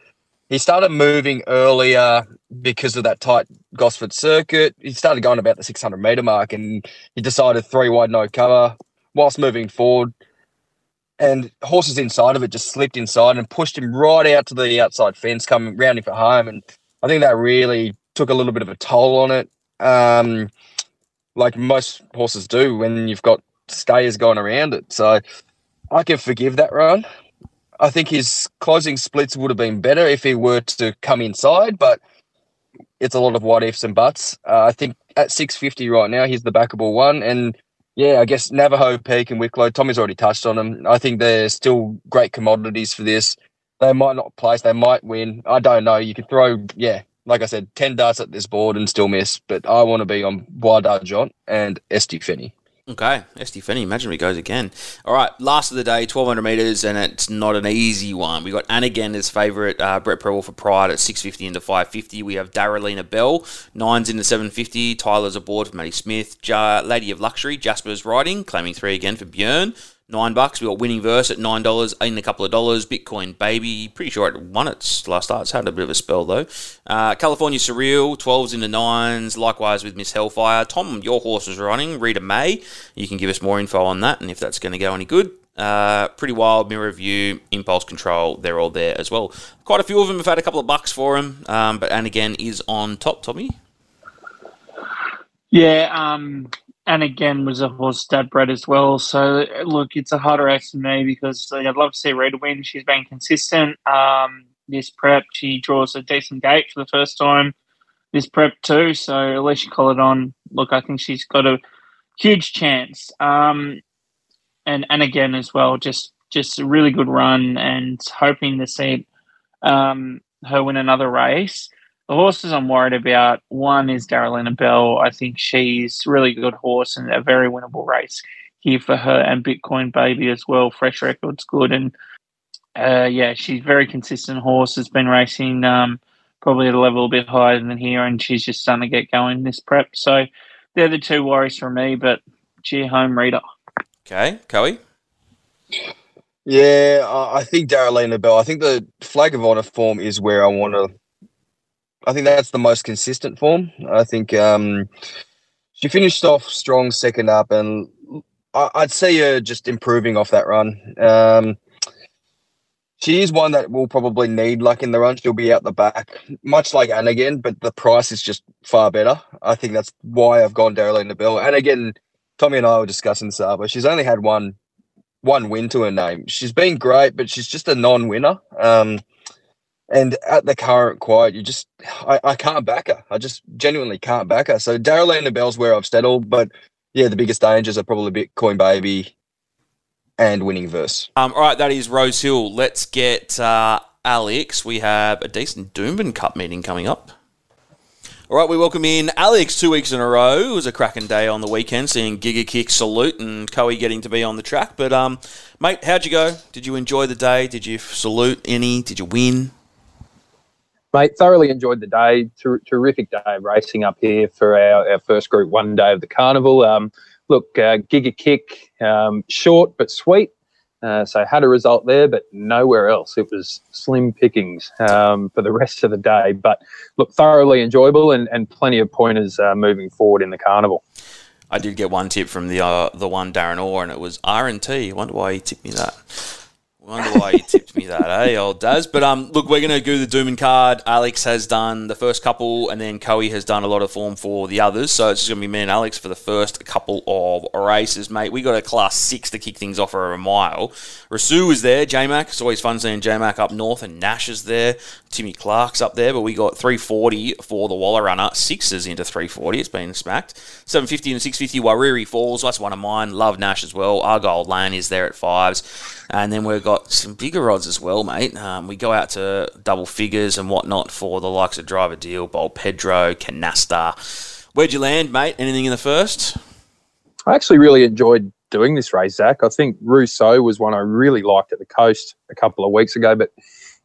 he started moving earlier because of that tight Gosford circuit. He started going about the 600 meter mark and he decided three wide, no cover whilst moving forward. And horses inside of it just slipped inside and pushed him right out to the outside fence, coming rounding for home. And I think that really took a little bit of a toll on it, um, like most horses do when you've got stayers going around it. So I can forgive that run. I think his closing splits would have been better if he were to come inside, but it's a lot of what ifs and buts. Uh, I think at 650 right now, he's the backable one. And yeah, I guess Navajo, Peak, and Wicklow, Tommy's already touched on them. I think they're still great commodities for this. They might not place, they might win. I don't know. You could throw, yeah, like I said, 10 darts at this board and still miss, but I want to be on Wild John and Esty Finney. Okay, Esty Finney, imagine he goes again. All right, last of the day, 1200 metres, and it's not an easy one. we got Anagan as favourite, uh, Brett Prebble for Pride at 650 into 550. We have Darrelina Bell, nines into 750. Tyler's aboard for Matty Smith. Lady of Luxury, Jasper's riding, claiming three again for Björn nine bucks. We got winning verse at nine dollars, in a couple of dollars. Bitcoin baby, pretty sure it won its last start. It's had a bit of a spell though. Uh, California Surreal, twelves into nines. Likewise with Miss Hellfire. Tom, your horse is running. Rita May, you can give us more info on that and if that's going to go any good. Uh, pretty wild mirror view, impulse control. They're all there as well. Quite a few of them have had a couple of bucks for them, um, but and again is on top. Tommy. Yeah, um, and again was a horse dad bred as well. So look, it's a harder race for me because I'd love to see Rita win. She's been consistent. Um, this prep, she draws a decent gate for the first time. This prep too, so at least she's Alysha on. look, I think she's got a huge chance. Um, and and again as well, just just a really good run, and hoping to see um, her win another race. The horses I'm worried about, one is Darrelina Bell. I think she's really good horse and a very winnable race here for her and Bitcoin Baby as well. Fresh record's good. And uh, yeah, she's very consistent horse. Has been racing um, probably at a level a bit higher than here, and she's just starting to get going this prep. So they're the two worries for me, but cheer home Rita. Okay, Coey? Yeah, I think Darrelina Bell. I think the flag of honor form is where I want to I think that's the most consistent form. I think um, she finished off strong second up, and I, would see her just improving off that run. Um, she is one that will probably need luck in the run. She'll be out the back, much like Anagan, but the price is just far better. I think that's why I've gone Darrelina Bell. And again, Tommy and I were discussing this, but she's only had one one win to her name. She's been great, but she's just a non-winner. Um, and at the current quiet, you just I, I can't back her. I just genuinely can't back her. So Darrelina Bell's where I've settled, but yeah, the biggest dangers are probably Bitcoin Baby and Winning Verse. Um, all right, that is Rosehill. Let's get uh, Alex. We have a decent Doomben Cup meeting coming up. All right, we welcome in Alex two weeks in a row. It was a cracking day on the weekend, seeing Giga Kick salute and Coe getting to be on the track. But, um, mate, how'd you go? Did you enjoy the day? Did you salute any? Did you win? Mate, thoroughly enjoyed the day. Ter- terrific day of racing up here for our, our first Group One day of the carnival. Um, look, uh, Giga Kick, um, short but sweet. Uh, so had a result there, but nowhere else. It was slim pickings um, for the *laughs* rest of the day. But look, thoroughly enjoyable and, and plenty of pointers uh, moving forward in the carnival. I did get one tip from the uh, the one Darren Orr, and it was R and T. wonder why he tipped me that. Wonder why you tipped me that, eh, old Daz? But um, look, we're going to do the Doomben card. Alex has done the first couple, and then Coe has done a lot of form for the others. So it's just going to be me and Alex for the first couple of races, mate. We got a class six to kick things off for a mile. Rasu is there. J Mac. It's always fun seeing J Mac up north, and Nash is there. Timmy Clark's up there, but we got 340 for the Waller runner. Sixes into 340. It's been smacked. 750 and 650. Wariri Falls. That's one of mine. Love Nash as well. Argyle Lane is there at fives. And then we've got some bigger odds as well, mate. Um, we go out to double figures and whatnot for the likes of Driver Deal, Bold Pedro, Canasta. Where'd you land, mate? Anything in the first? I actually really enjoyed doing this race, Zach. I think Rousseau was one I really liked at the coast a couple of weeks ago, but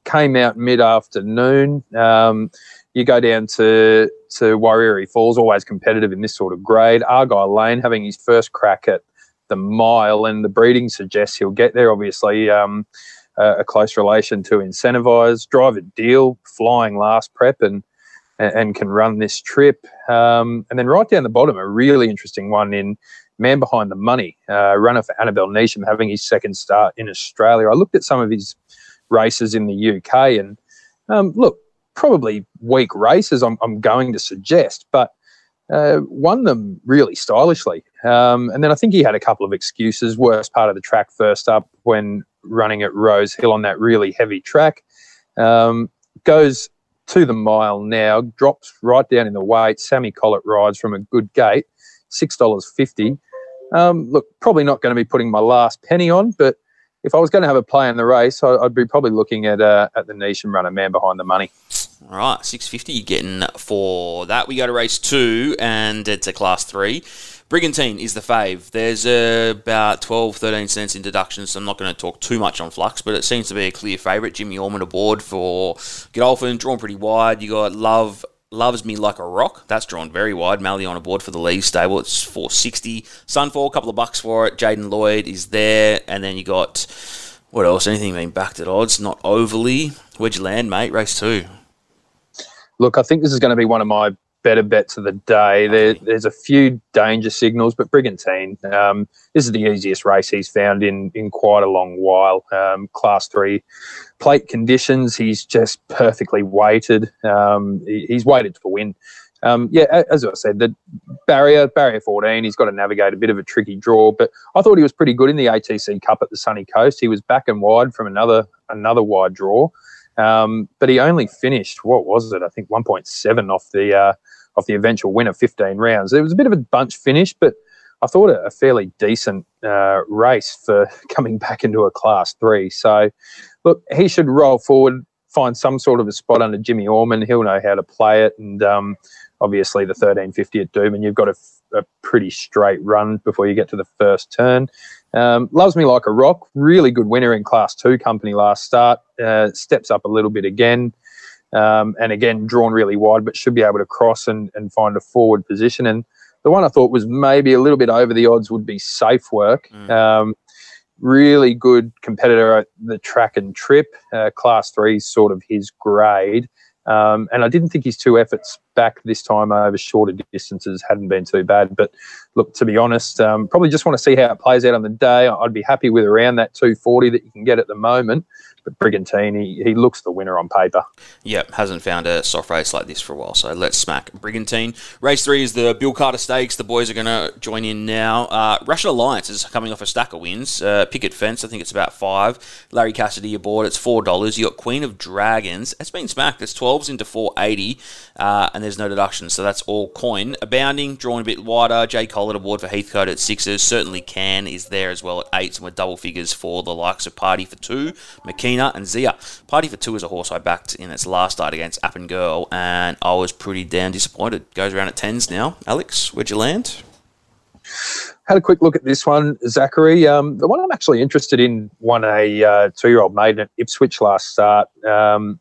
came out mid afternoon. Um, you go down to to Warrior Falls, always competitive in this sort of grade. Argyle Lane having his first crack at the mile, and the breeding suggests he'll get there. Obviously, um, a, a close relation to Incentivise. Driver Deal flying last prep and and can run this trip. Um, and then right down the bottom, a really interesting one in Man Behind the Money, uh, runner for Annabel Neasham, having his second start in Australia. I looked at some of his races in the UK, and um, look, probably weak races, I'm, I'm going to suggest, but uh, won them really stylishly. Um, and then I think he had a couple of excuses. Worst part of the track first up when running at Rosehill on that really heavy track. Um, goes to the mile now, drops right down in the weight. Sammy Collett rides from a good gate, $6.50. Um, look, probably not going to be putting my last penny on, but if I was going to have a play in the race, I'd be probably looking at uh, at the Neasham runner, man behind the money. All right, 650 you're getting for that. We go to race two, and it's a class three. Brigantine is the fave. There's uh, about 12, 13 cents in deductions, so I'm not going to talk too much on Flux, but it seems to be a clear favourite. Jimmy Orman aboard for Godolphin, drawn pretty wide. You got Love Loves Me Like a Rock. That's drawn very wide. Mally on a board for the Lee stable. It's 460. Sunfall, a couple of bucks for it. Jaden Lloyd is there. And then you got, what else? Anything being backed at odds? Not overly. Where'd you land, mate? Race two. Look, I think this is going to be one of my better bets of the day. There, there's a few danger signals, but Brigantine, um, this is the easiest race he's found in in quite a long while. Um, class three plate conditions, he's just perfectly weighted. Um, he, he's weighted for win. Um, yeah, as I said, the barrier, barrier 14, he's got to navigate a bit of a tricky draw, but I thought he was pretty good in the ATC Cup at the Sunny Coast. He was back and wide from another another wide draw. Um, but he only finished what was it? I think 1.7 off the uh, off the eventual win of 15 rounds. It was a bit of a bunch finish, but I thought a, fairly decent uh, race for *laughs* coming back into a class three. So, look, he should roll forward, find some sort of a spot under Jimmy Orman. He'll know how to play it, and um, obviously the 1350 at Doom, and you've got a, a pretty straight run before you get to the first turn. Um, loves me like a rock. Really good winner in Class Two company last start. Uh, steps up a little bit again, um, and again drawn really wide, but should be able to cross and, and find a forward position. And the one I thought was maybe a little bit over the odds would be Safe Work. Mm. Um, really good competitor at the track and trip. Uh, class three, is sort of his grade. Um, and I didn't think his two efforts back this time over shorter distances hadn't been too bad. But look, to be honest, um, probably just want to see how it plays out on the day. I'd be happy with around that 240 that you can get at the moment. But Brigantine, he, he looks the winner on paper. Yep, hasn't found a soft race like this for a while. So let's smack Brigantine. Race three is the Bill Carter Stakes. The boys are going to join in now. Uh, Russian Alliance is coming off a stack of wins. Uh, Picket Fence, I think it's about five. Larry Cassidy aboard, it's $4. You got Queen of Dragons. It's been smacked. It's 12s into 480, uh, and there's no deductions. So that's all coin. Abounding, drawn a bit wider. Jay Collett award for Heathcote at sixes. Certainly can is there as well at eights, and with double figures for the likes of Party for two, McKenna, and Zia. Party for Two is a horse I backed in its last start against App and Girl, and I was pretty damn disappointed. Goes around at tens now. Alex, where'd you land? Had a quick look at this one, Zachary. Um, the one I'm actually interested in won a uh, two-year-old maiden at Ipswich last start. Um,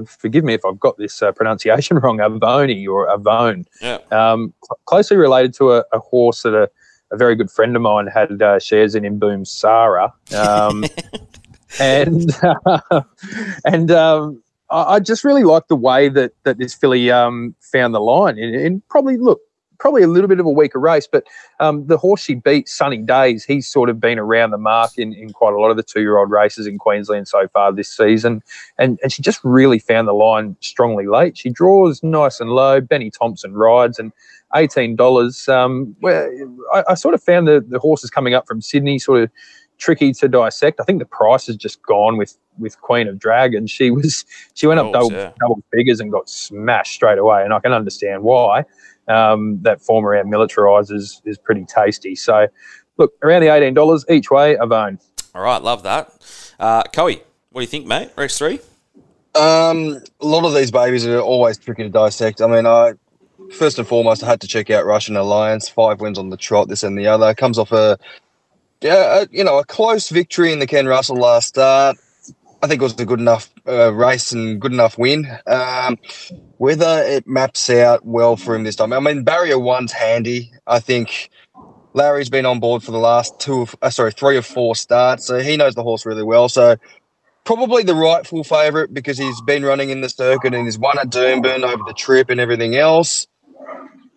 forgive me if I've got this uh, pronunciation *laughs* wrong, Avoni or Avone. Yeah. Um, cl- closely related to a, a horse that a, a, very good friend of mine had uh, shares in in Boom Sarah. Um, *laughs* and uh, *laughs* and um, I, I, just really like the way that that this filly um, found the line, and, and, probably look probably a little bit of a weaker race, but um, the horse she beat, Sunny Days, he's sort of been around the mark in, in quite a lot of the two year old races in Queensland so far this season, and and she just really found the line strongly late. She draws nice and low. Benny Thompson rides and. Eighteen dollars. Um, where I, I, sort of found the the horses coming up from Sydney, sort of tricky to dissect. I think the price has just gone with with Queen of Dragons. She was she went up double, yeah. double figures and got smashed straight away, and I can understand why. Um, that form around militarized is, is pretty tasty. So, look around the eighteen dollars each way. Avone. All right, love that. Uh, Coey, what do you think, mate? Race three? Um, a lot of these babies are always tricky to dissect. I mean, I first and foremost, I had to check out Russian Alliance. Five wins on the trot, this and the other. Comes off a, yeah, you know, a close victory in the Ken Russell last start. I think it was a good enough uh, race and good enough win. Um, whether it maps out well for him this time, I mean, barrier one's handy. I think Larry's been on board for the last two, of, uh, sorry, three or four starts, so he knows the horse really well. So probably the rightful favourite because he's been running in the circuit and he's won at Doomben over the trip and everything else.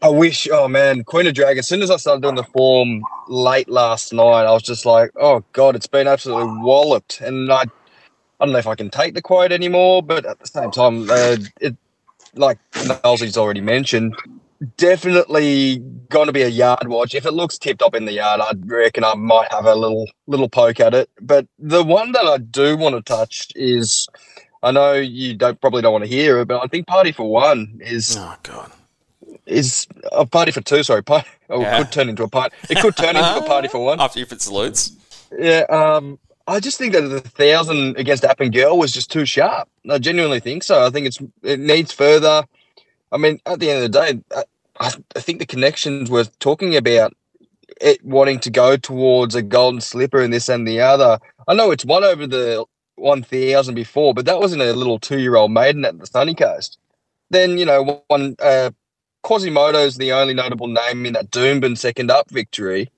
I wish, oh man, Queen of Dragon. As soon as I started doing the form late last night, I was just like, oh god, it's been absolutely walloped, and I, I don't know if I can take the quote anymore. But at the same time, uh, it, like Nelsie's already mentioned, definitely going to be a yard watch. If it looks tipped up in the yard, I reckon I might have a little little poke at it. But the one that I do want to touch is, I know you don't probably don't want to hear it, but I think Party for One is Oh god. Is a party for two. Sorry, party. Oh, Yeah. it could turn into a party. It could turn into a party for one. After if it salutes. Yeah. Um. I just think that the thousand against App and Girl was just too sharp. I genuinely think so. I think it's it needs further. I mean, at the end of the day, I, I I think the connections were talking about it wanting to go towards a golden slipper and this and the other. I know it's won over the 1000 before, but that wasn't a little two year old maiden at the Sunny Coast. Then, you know, one uh, Quasimodo's the only notable name in that Doomben second up victory.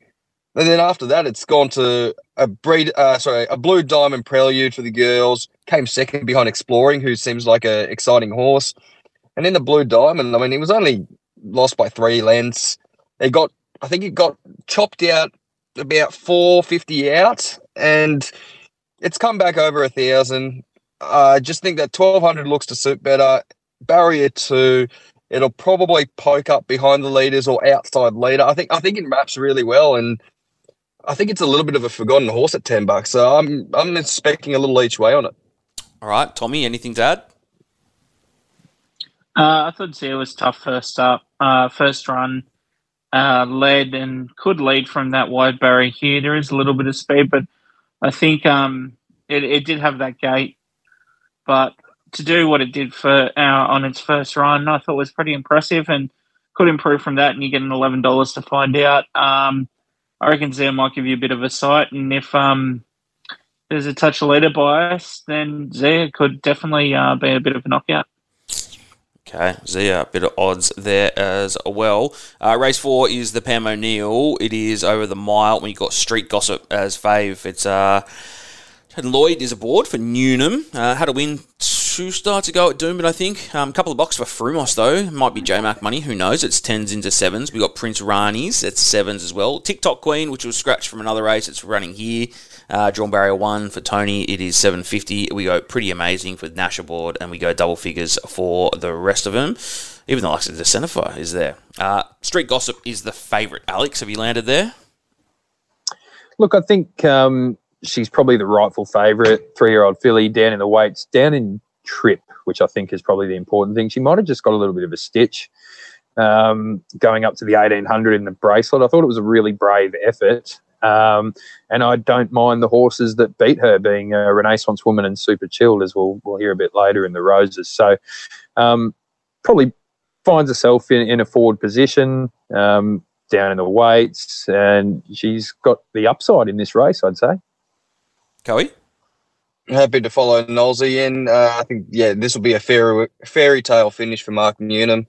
And then after that, it's gone to a breed, uh, sorry, a blue diamond prelude for the girls. Came second behind Exploring, who seems like an exciting horse. And then the blue diamond, I mean, he was only lost by three lengths. He got, I think he got chopped out about four fifty out, and it's come back over a thousand. I just think that twelve hundred looks to suit better. Barrier two, it'll probably poke up behind the leaders or outside leader. I think I think it maps really well, and I think it's a little bit of a forgotten horse at ten bucks. So I'm I'm expecting a little each way on it. All right, Tommy, anything to add? Uh, I thought Zia was tough first up. Uh, first run, uh, led and could lead from that wide barrier here. There is a little bit of speed, but I think um, it, it did have that gate. But to do what it did for uh, on its first run, I thought was pretty impressive and could improve from that. And you get an eleven dollars to find out. Um, I reckon Zia might give you a bit of a sight, and if um, there's a touch of leader bias, then Zia could definitely uh, be a bit of a knockout. Okay, Zia, a bit of odds there as well. Uh, race four is the Pam O'Neill. It is over the mile. We got Street Gossip as fave. It's uh, Lloyd is aboard for Newnham. Uh, had a win two starts ago at Doomben, I think. A um, couple of bucks for Frumos, though. Might be J Mac money. Who knows? It's tens into sevens. We got Prince Rani's. It's sevens as well. TikTok Queen, which was scratched from another race. It's running here. Uh, drawn barrier one for Tony. It is 750. We go pretty amazing for Nash aboard, and we go double figures for the rest of them. Even the likes of the Centify is there. Uh, Street Gossip is the favourite. Alex, have you landed there? Look, I think um, she's probably the rightful favourite. Three-year-old filly down in the weights, down in trip, which I think is probably the important thing. She might have just got a little bit of a stitch um, going up to the 1800 in the bracelet. I thought it was a really brave effort. Um, and I don't mind the horses that beat her, being a Renaissance Woman and Super Chilled, as we'll, we'll hear a bit later in the Roses. So um, probably finds herself in, in a forward position, um, down in the weights, and she's got the upside in this race, I'd say. Coey? Happy to follow Nolsey in. Uh, I think yeah, this will be a fairy fairy tale finish for Mark Newnham.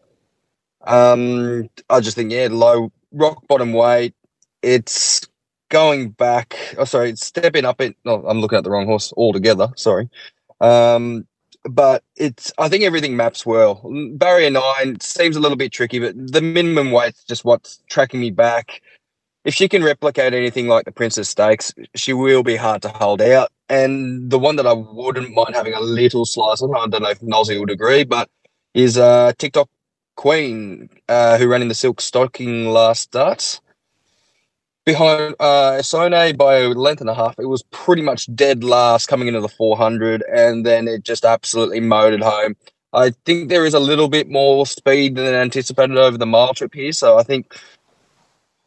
Um, I just think yeah, low rock bottom weight. It's going back. Oh, sorry, it's stepping up. It. No, I'm looking at the wrong horse altogether. Sorry. Um, but it's. I think everything maps well. Barrier nine seems a little bit tricky, but the minimum weight's just what's tracking me back. If she can replicate anything like the Princess Stakes, she will be hard to hold out. And the one that I wouldn't mind having a little slice on, I don't know if Nolsey would agree, but is uh, TikTok Queen, uh, who ran in the Silk Stocking last start. Behind uh, Sone by a length and a half, it was pretty much dead last coming into the 400, and then it just absolutely motored home. I think there is a little bit more speed than anticipated over the mile trip here, so I think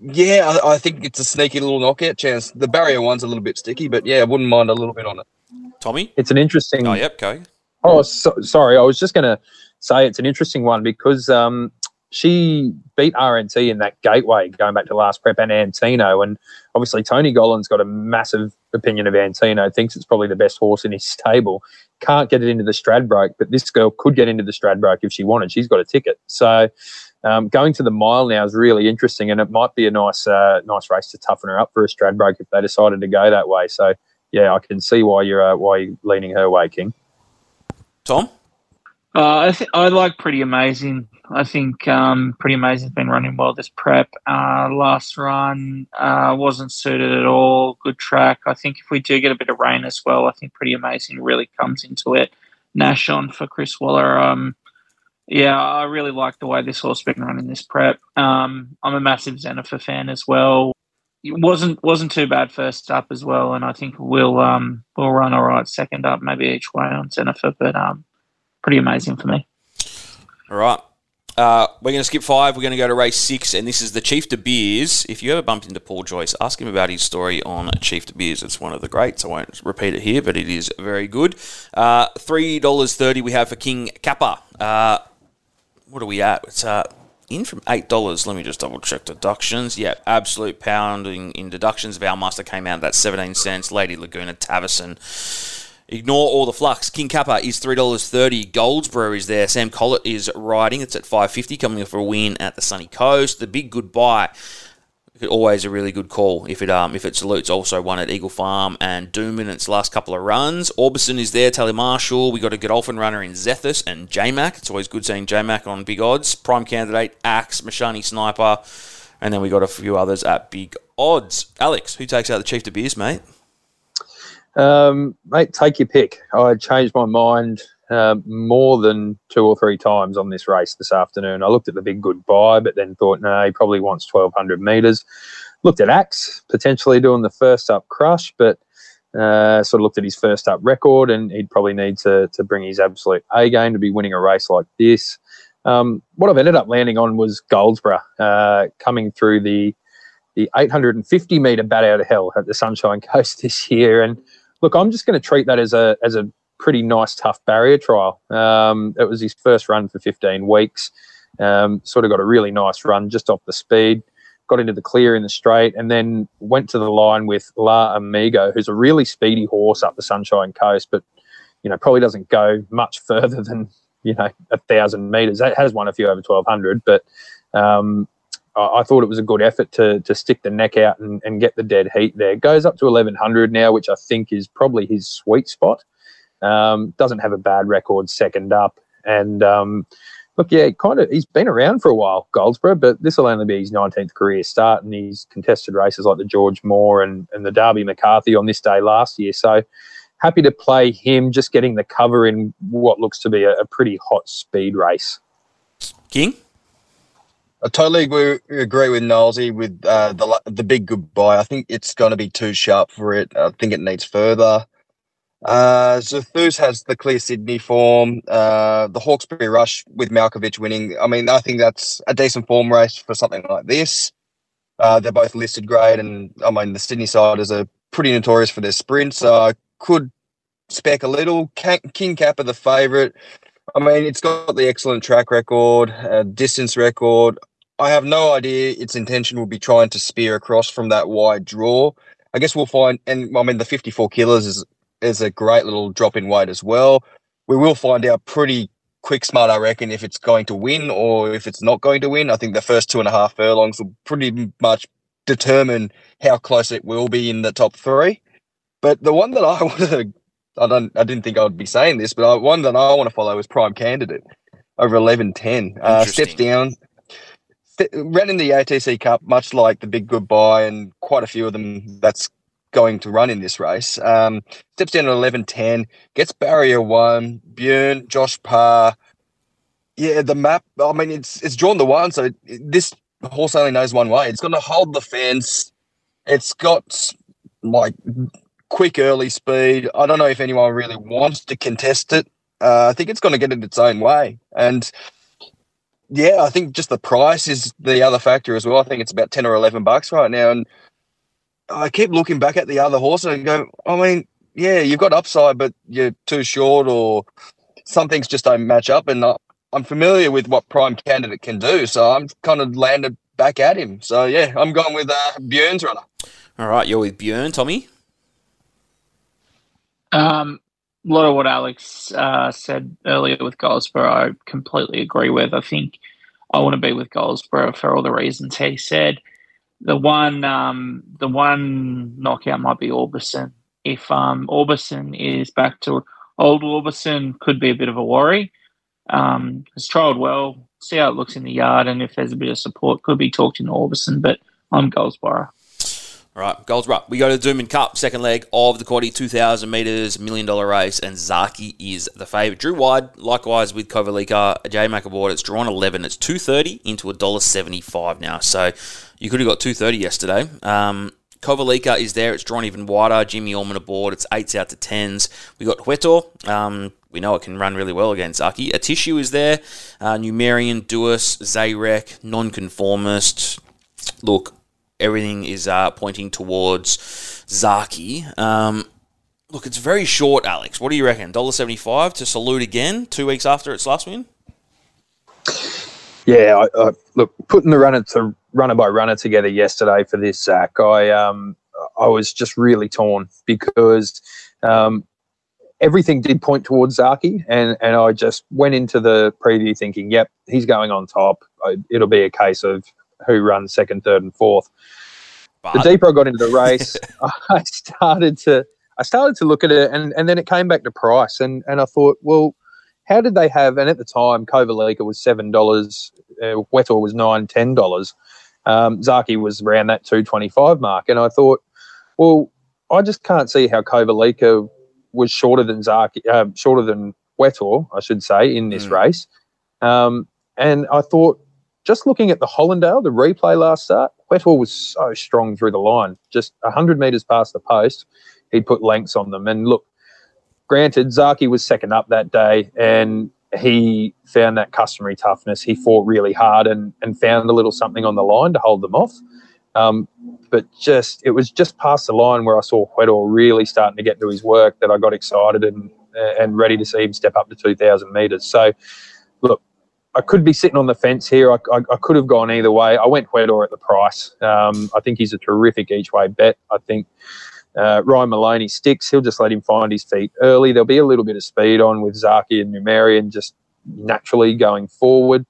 yeah, I, I think it's a sneaky little knockout chance. The barrier one's a little bit sticky, but yeah, I wouldn't mind a little bit on it. Tommy? It's an interesting. Oh, yep, go. Oh, so, sorry. I was just going to say it's an interesting one because um, she beat RNT in that gateway going back to last prep and Antino. And obviously, Tony Gollan's got a massive opinion of Antino, thinks it's probably the best horse in his stable. Can't get it into the Stradbroke, but this girl could get into the Stradbroke if she wanted. She's got a ticket. So um, going to the mile now is really interesting, and it might be a nice, uh, nice race to toughen her up for a Stradbroke if they decided to go that way. So yeah, I can see why you're uh, why you're leaning her way, King. Tom? Uh, I th- I like Pretty Amazing. I think um, Pretty Amazing's been running well this prep. Uh, last run uh, wasn't suited at all. Good track. I think if we do get a bit of rain as well, I think Pretty Amazing really comes into it. Nash on for Chris Waller. Um, yeah, I really like the way this horse been running this prep. Um, I'm a massive Xenifer fan as well. It wasn't wasn't too bad first up as well, and I think we'll um, we'll run all right second up, maybe each way on Xenifer, but um, pretty amazing for me. All right. Uh, we're going to skip five. We're going to go to race six, and this is the Chief De Beers. If you ever bumped into Paul Joyce, ask him about his story on Chief De Beers. It's one of the greats. I won't repeat it here, but it is very good. Uh, Three dollars thirty we have for King Kappa. Uh, what are we at? It's uh, in from eight dollars. Let me just double check deductions. Yeah, absolute pounding in deductions. Valmaster came out at seventeen cents. Lady Laguna Tavison. Ignore all the flux. King Kappa is three dollars thirty. Goldsboro is there. Sam Collett is riding. It's at five fifty, coming off a win at the Sunny Coast. The big goodbye. Always a really good call if it um if it salutes. Also won at Eagle Farm and Doom in its last couple of runs. Orbison is there. Tally Marshall. We got a Godolphin runner in Zethus and J Mac. It's always good seeing J Mac on big odds. Prime candidate Axe Mashani Sniper, and then we got a few others at big odds. Alex, who takes out the Chief De Beers, mate? Um, mate, take your pick. I changed my mind uh, more than two or three times on this race this afternoon. I looked at the big goodbye, but then thought, no, he probably wants 1,200 metres. Looked at Axe, potentially doing the first up crush, but uh, sort of looked at his first up record, and he'd probably need to, to bring his absolute A game to be winning a race like this. Um, what I've ended up landing on was Goldsboro uh, coming through the the 850 metre bat out of hell at the Sunshine *laughs* Coast this year, and look, I'm just going to treat that as a as a pretty nice, tough barrier trial. Um, it was his first run for 15 weeks. Um, sort of got a really nice run just off the speed. Got into the clear in the straight, and then went to the line with La Amigo, who's a really speedy horse up the Sunshine Coast, but you know probably doesn't go much *laughs* further than you know a thousand meters. It has won a few over 1200, but um, I thought it was a good effort to to stick the neck out and, and get the dead heat there. Goes up to 1100 now, which I think is probably his sweet spot. Um, doesn't have a bad record second up. And um, look, yeah, kind of he's been around for a while, Goldsboro, but this will only be his 19th career start, and he's contested races like the George Moore and, and the Derby McCarthy on this day last year. So happy to play him, just getting the cover in what looks to be a, a pretty hot speed race. King? I totally agree, agree with Nolsey with uh, the the big goodbye. I think it's going to be too sharp for it. I think it needs further. Uh, Zethus has the clear Sydney form. Uh, the Hawkesbury Rush with Malkovich winning. I mean, I think that's a decent form race for something like this. Uh, they're both listed grade, and I mean the Sydney side is a pretty notorious for their sprints. So I could spec a little. King Kappa the favourite. I mean, it's got the excellent track record, uh, distance record. I have no idea its intention will be trying to spear across from that wide draw. I guess we'll find, and I mean, the 54 kilos is is a great little drop in weight as well. We will find out pretty quick, smart, I reckon, if it's going to win or if it's not going to win. I think the first two and a half furlongs will pretty much determine how close it will be in the top three. But the one that I *laughs* want to, I don't, I didn't think I would be saying this, but I, one that I want to follow is Prime Candidate over eleven ten. Uh, steps down, ran in the ATC Cup, much like the Big Goodbye, and quite a few of them that's going to run in this race. Um, steps down at eleven ten, gets barrier one. Bjorn, Josh Parr. Yeah, the map. I mean, it's it's drawn the one, so this horse only knows one way. It's going to hold the fence. It's got like quick early speed. I don't know if anyone really wants to contest it. Uh, I think it's going to get it its own way, and yeah, I think just the price is the other factor as well. I think it's about ten or eleven bucks right now, and I keep looking back at the other horses and I go, I mean, yeah, you've got upside, but you're too short, or some things just don't match up. And I'm familiar with what Prime Candidate can do, so I'm kind of landed back at him. So yeah, I'm going with uh, Bjorn's runner. All right, you're with Bjorn, Tommy. Um, a lot of what Alex uh, said earlier with Goldsboro, I completely agree with. I think I want to be with Goldsboro for all the reasons he said. The one, um, the one knockout might be Orbison. If um, Orbison is back to old Orbison, could be a bit of a worry. Um, has trialled well. See how it looks in the yard, and if there's a bit of support, could be talked in Orbison. But I'm Goldsboro. All right, right. We go to the Doomben Cup, second leg of the quaddy, 2,000 metres, million dollar race, and Zaaki is the favourite. Drew wide, likewise with Kovalica, J Macaboard, it's drawn 11. It's 230 into $1.75 now. So you could have got 230 yesterday. Um, Kovalica is there. It's drawn even wider. Jimmy Orman aboard. It's eights out to tens. We got Huetor. Um, we know it can run really well against Zaaki. A tissue is there. Uh, Numerian, Deus, Zayrek, Nonconformist. Look, everything is uh, pointing towards Zaaki. Um, look, it's very short, Alex. What do you reckon? Dollar seventy five to salute again two weeks after its last win. Yeah, I, I, look, putting the runner to runner by runner together yesterday for this Zach, I um, I was just really torn because um, everything did point towards Zaaki, and and I just went into the preview thinking, yep, he's going on top. It'll be a case of who runs second, third, and fourth. But. The deeper I got into the race, *laughs* I started to I started to look at it, and, and then it came back to price, and and I thought, well, how did they have? And at the time, Kovalica was seven dollars, uh, Huetor was nine, ten dollars. Um, Zaaki was around that two twenty five mark, and I thought, well, I just can't see how Kovalica was shorter than Zaaki, uh, shorter than Huetor, I should say, in this mm. race. Um, and I thought, just looking at the Hollindale, the replay last start, Huetor was so strong through the line. Just 100 metres past the post, he put lengths on them. And look, granted, Zaaki was second up that day and he found that customary toughness. He fought really hard and, and found a little something on the line to hold them off. Um, but just it was just past the line where I saw Huetor really starting to get to his work that I got excited and and ready to see him step up to 2,000 metres. So, look, I could be sitting on the fence here. I, I, I could have gone either way. I went Huetor at the price. Um, I think he's a terrific each way bet. I think uh, Ryan Maloney sticks. He'll just let him find his feet early. There'll be a little bit of speed on with Zaaki and Numerian just naturally going forward.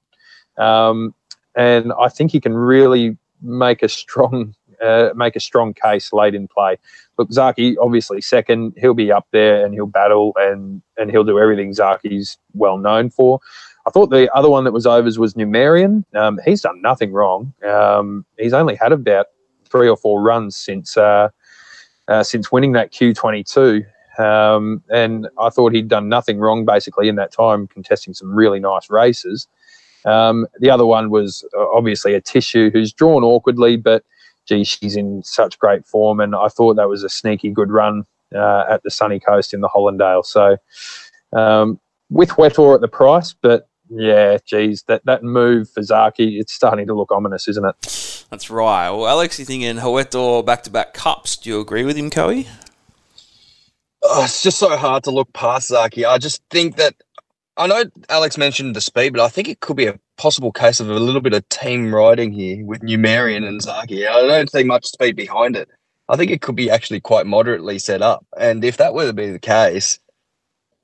Um, and I think he can really make a strong *laughs* uh, make a strong case late in play. Look, Zaaki obviously second. He'll be up there and he'll battle and and he'll do everything Zaaki's well known for. I thought the other one that was overs was Numerian. Um, he's done nothing wrong. Um, he's only had about three or four runs since uh, uh, since winning that Q22. Um, and I thought he'd done nothing wrong basically in that time, contesting some really nice races. Um, the other one was uh, obviously Atishu who's drawn awkwardly, but gee, she's in such great form. And I thought that was a sneaky good run uh, at the sunny coast in the Hollindale. So um, with Huetor at the price, but yeah, geez, that, that move for Zaaki, it's starting to look ominous, isn't it? That's right. Well, Alex, you thinking Huetor back to back cups? Do you agree with him, Coey? Oh, it's just so hard to look past Zaaki. I just think that I know Alex mentioned the speed, but I think it could be a possible case of a little bit of team riding here with Numerian and Zaaki. I don't see much speed behind it. I think it could be actually quite moderately set up. And if that were to be the case,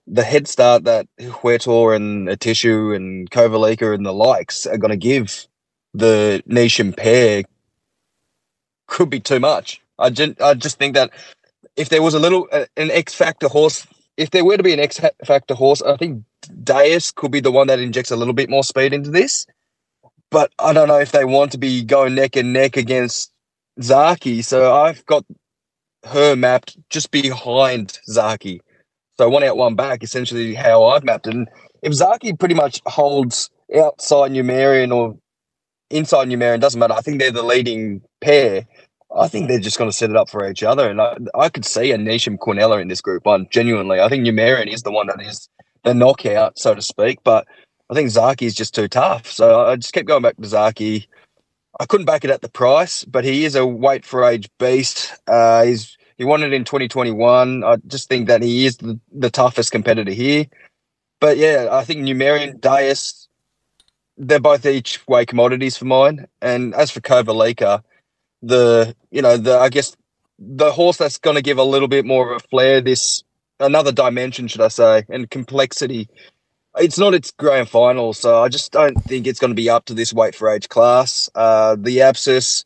the head start that Huetor and Atishu and Kovalica and the likes are going to give the Neasham pair could be too much. I just, I just think that if there was a little uh, an X factor horse, if there were to be an X factor horse, I think Deus could be the one that injects a little bit more speed into this. But I don't know if they want to be going neck and neck against Zaaki. So I've got her mapped just behind Zaaki. So one out, one back, essentially how I've mapped it. And if Zaaki pretty much holds outside Numerian or inside Numerian, doesn't matter. I think they're the leading pair. I think they're just going to set it up for each other. And I, I could see a Neasham Quinella in this group one, genuinely. I think Numerian is the one that is the knockout, so to speak. But I think Zaaki is just too tough. So I just kept going back to Zaaki. I couldn't back it at the price, but he is a weight for age beast. Uh, he's he won it in 2021. I just think that he is the, the toughest competitor here. But yeah, I think Numerian, Deus, they're both each way commodities for mine. And as for Kovalica, the you know the I guess the horse that's going to give a little bit more of a flair, this another dimension, should I say, and complexity. It's not its grand final, so I just don't think it's going to be up to this weight for age class. Uh, the abscess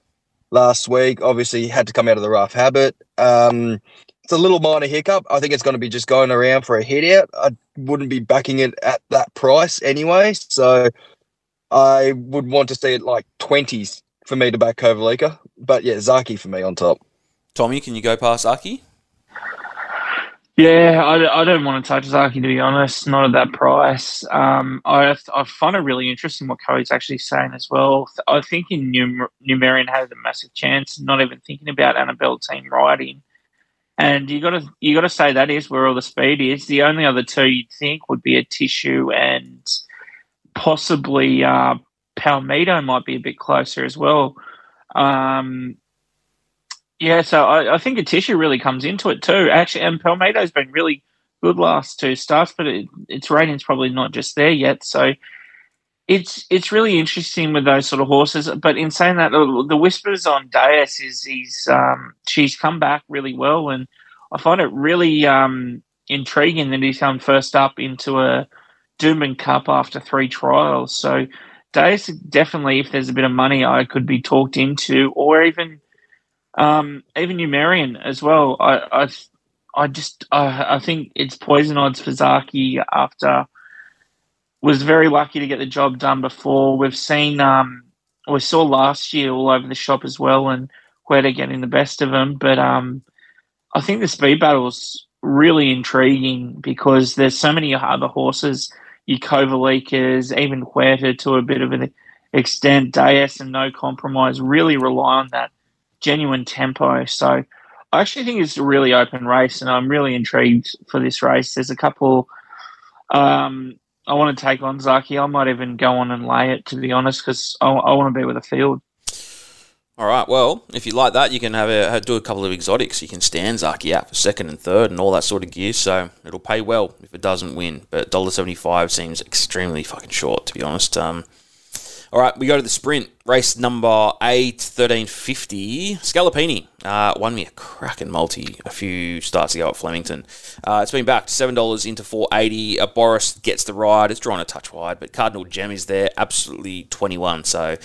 last week obviously had to come out of the rough habit. Um, it's a little minor hiccup. I think it's going to be just going around for a hit out. I wouldn't be backing it at that price anyway, so I would want to see it like twenties for me to back Kovalica. But yeah, Zaaki for me on top. Tommy, can you go past Zaaki? Yeah, I, I don't want to touch Zaaki to be honest. Not at that price. Um, I I find it really interesting what Cody's actually saying as well. I think in Num- Numerian has a massive chance. Not even thinking about Annabel team riding, and you got to you got to say that is where all the speed is. The only other two you'd think would be a tissue and possibly uh, Palmito might be a bit closer as well. Um, yeah, so I, I, think Atishu really comes into it too. Actually, and Palmito's been really good last two starts, but it, its rating's probably not just there yet. So it's it's really interesting with those sort of horses. But in saying that, the whispers on Deus is he's um, she's come back really well, and I find it really um, intriguing that he's come first up into a Doomben Cup after three trials. So Deus definitely, if there's a bit of money, I could be talked into, or even um, even Numerian as well. I I, I just I, I think it's poison odds for Zaaki after was very lucky to get the job done before. We've seen um, we saw last year all over the shop as well, and Huetor getting the best of them. But um, I think the speed battle's really intriguing because there's so many other horses, you Kovalicas, even Huetor to a bit of an extent, Deus and No Compromise really rely on that genuine tempo. So I actually think it's a really open race, and I'm really intrigued for this race. There's a couple. Um, I want to take on Zaaki. I might even go on and lay it, to be honest, because I, I, want to be with a field. All right. Well, if you like that, you can have a do a couple of exotics. You can stand Zaaki out for second and third and all that sort of gear. So it'll pay well if it doesn't win. But dollar seventy five seems extremely fucking short, to be honest. Um, all right, we go to the sprint. Race number 8, 1350. Scalapini uh, won me a cracking multi a few starts ago at Flemington. Uh, it's been backed $7 into 480. Uh, Boris gets the ride. It's drawn a touch wide, but Cardinal Gem is there, absolutely 21. So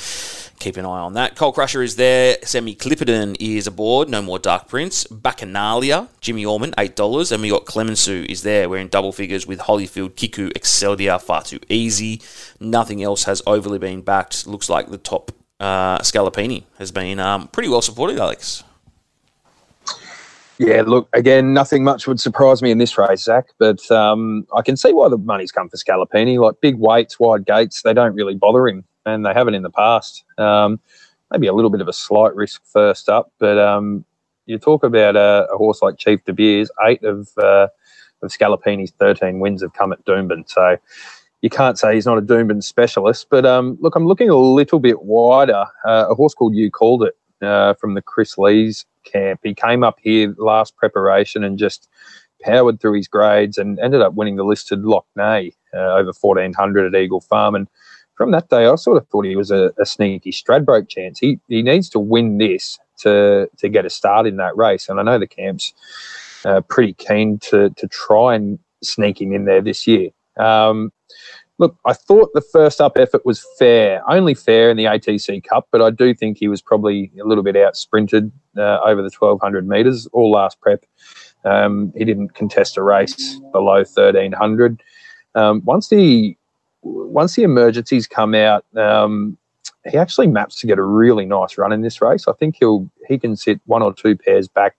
keep an eye on that. Coal Crusher is there. Semi Clipperton is aboard. No more Dark Prince. Bacchanalia, Jimmy Orman, $8. And we got Clemenceau is there. We're in double figures with Holyfield, Kiku, Exceldia, far too easy. Nothing else has overly been backed. Looks like the top uh, Scalapini has been um, pretty well supported, Alex. Yeah, look, again, nothing much would surprise me in this race, Zach, but um, I can see why the money's come for Scalapini. Like big weights, wide gates, they don't really bother him, and they haven't in the past. Um, maybe a little bit of a slight risk first up, but um, you talk about a, a, horse like Chief De Beers, eight of, uh, of Scalapini's 13 wins have come at Doomben. So you can't say he's not a Doomben specialist. But um, look, I'm looking a little bit wider. Uh, a horse called You Called It uh, from the Chris Lees camp. He came up here last preparation and just powered through his grades and ended up winning the listed Lockney uh, over 1400 at Eagle Farm. And from that day, I sort of thought he was a, a sneaky Stradbroke chance. He he needs to win this to to get a start in that race. And I know the camp's uh, pretty keen to to try and sneak him in there this year. Um, look, I thought the first up effort was fair, only fair in the ATC Cup, but I do think he was probably a little bit out sprinted uh, over the 1200 metres all last prep. Um, he didn't contest a race below 1300. Um, once the once the emergencies come out, um, he actually maps to get a really nice run in this race. I think he'll he can sit one or two pairs back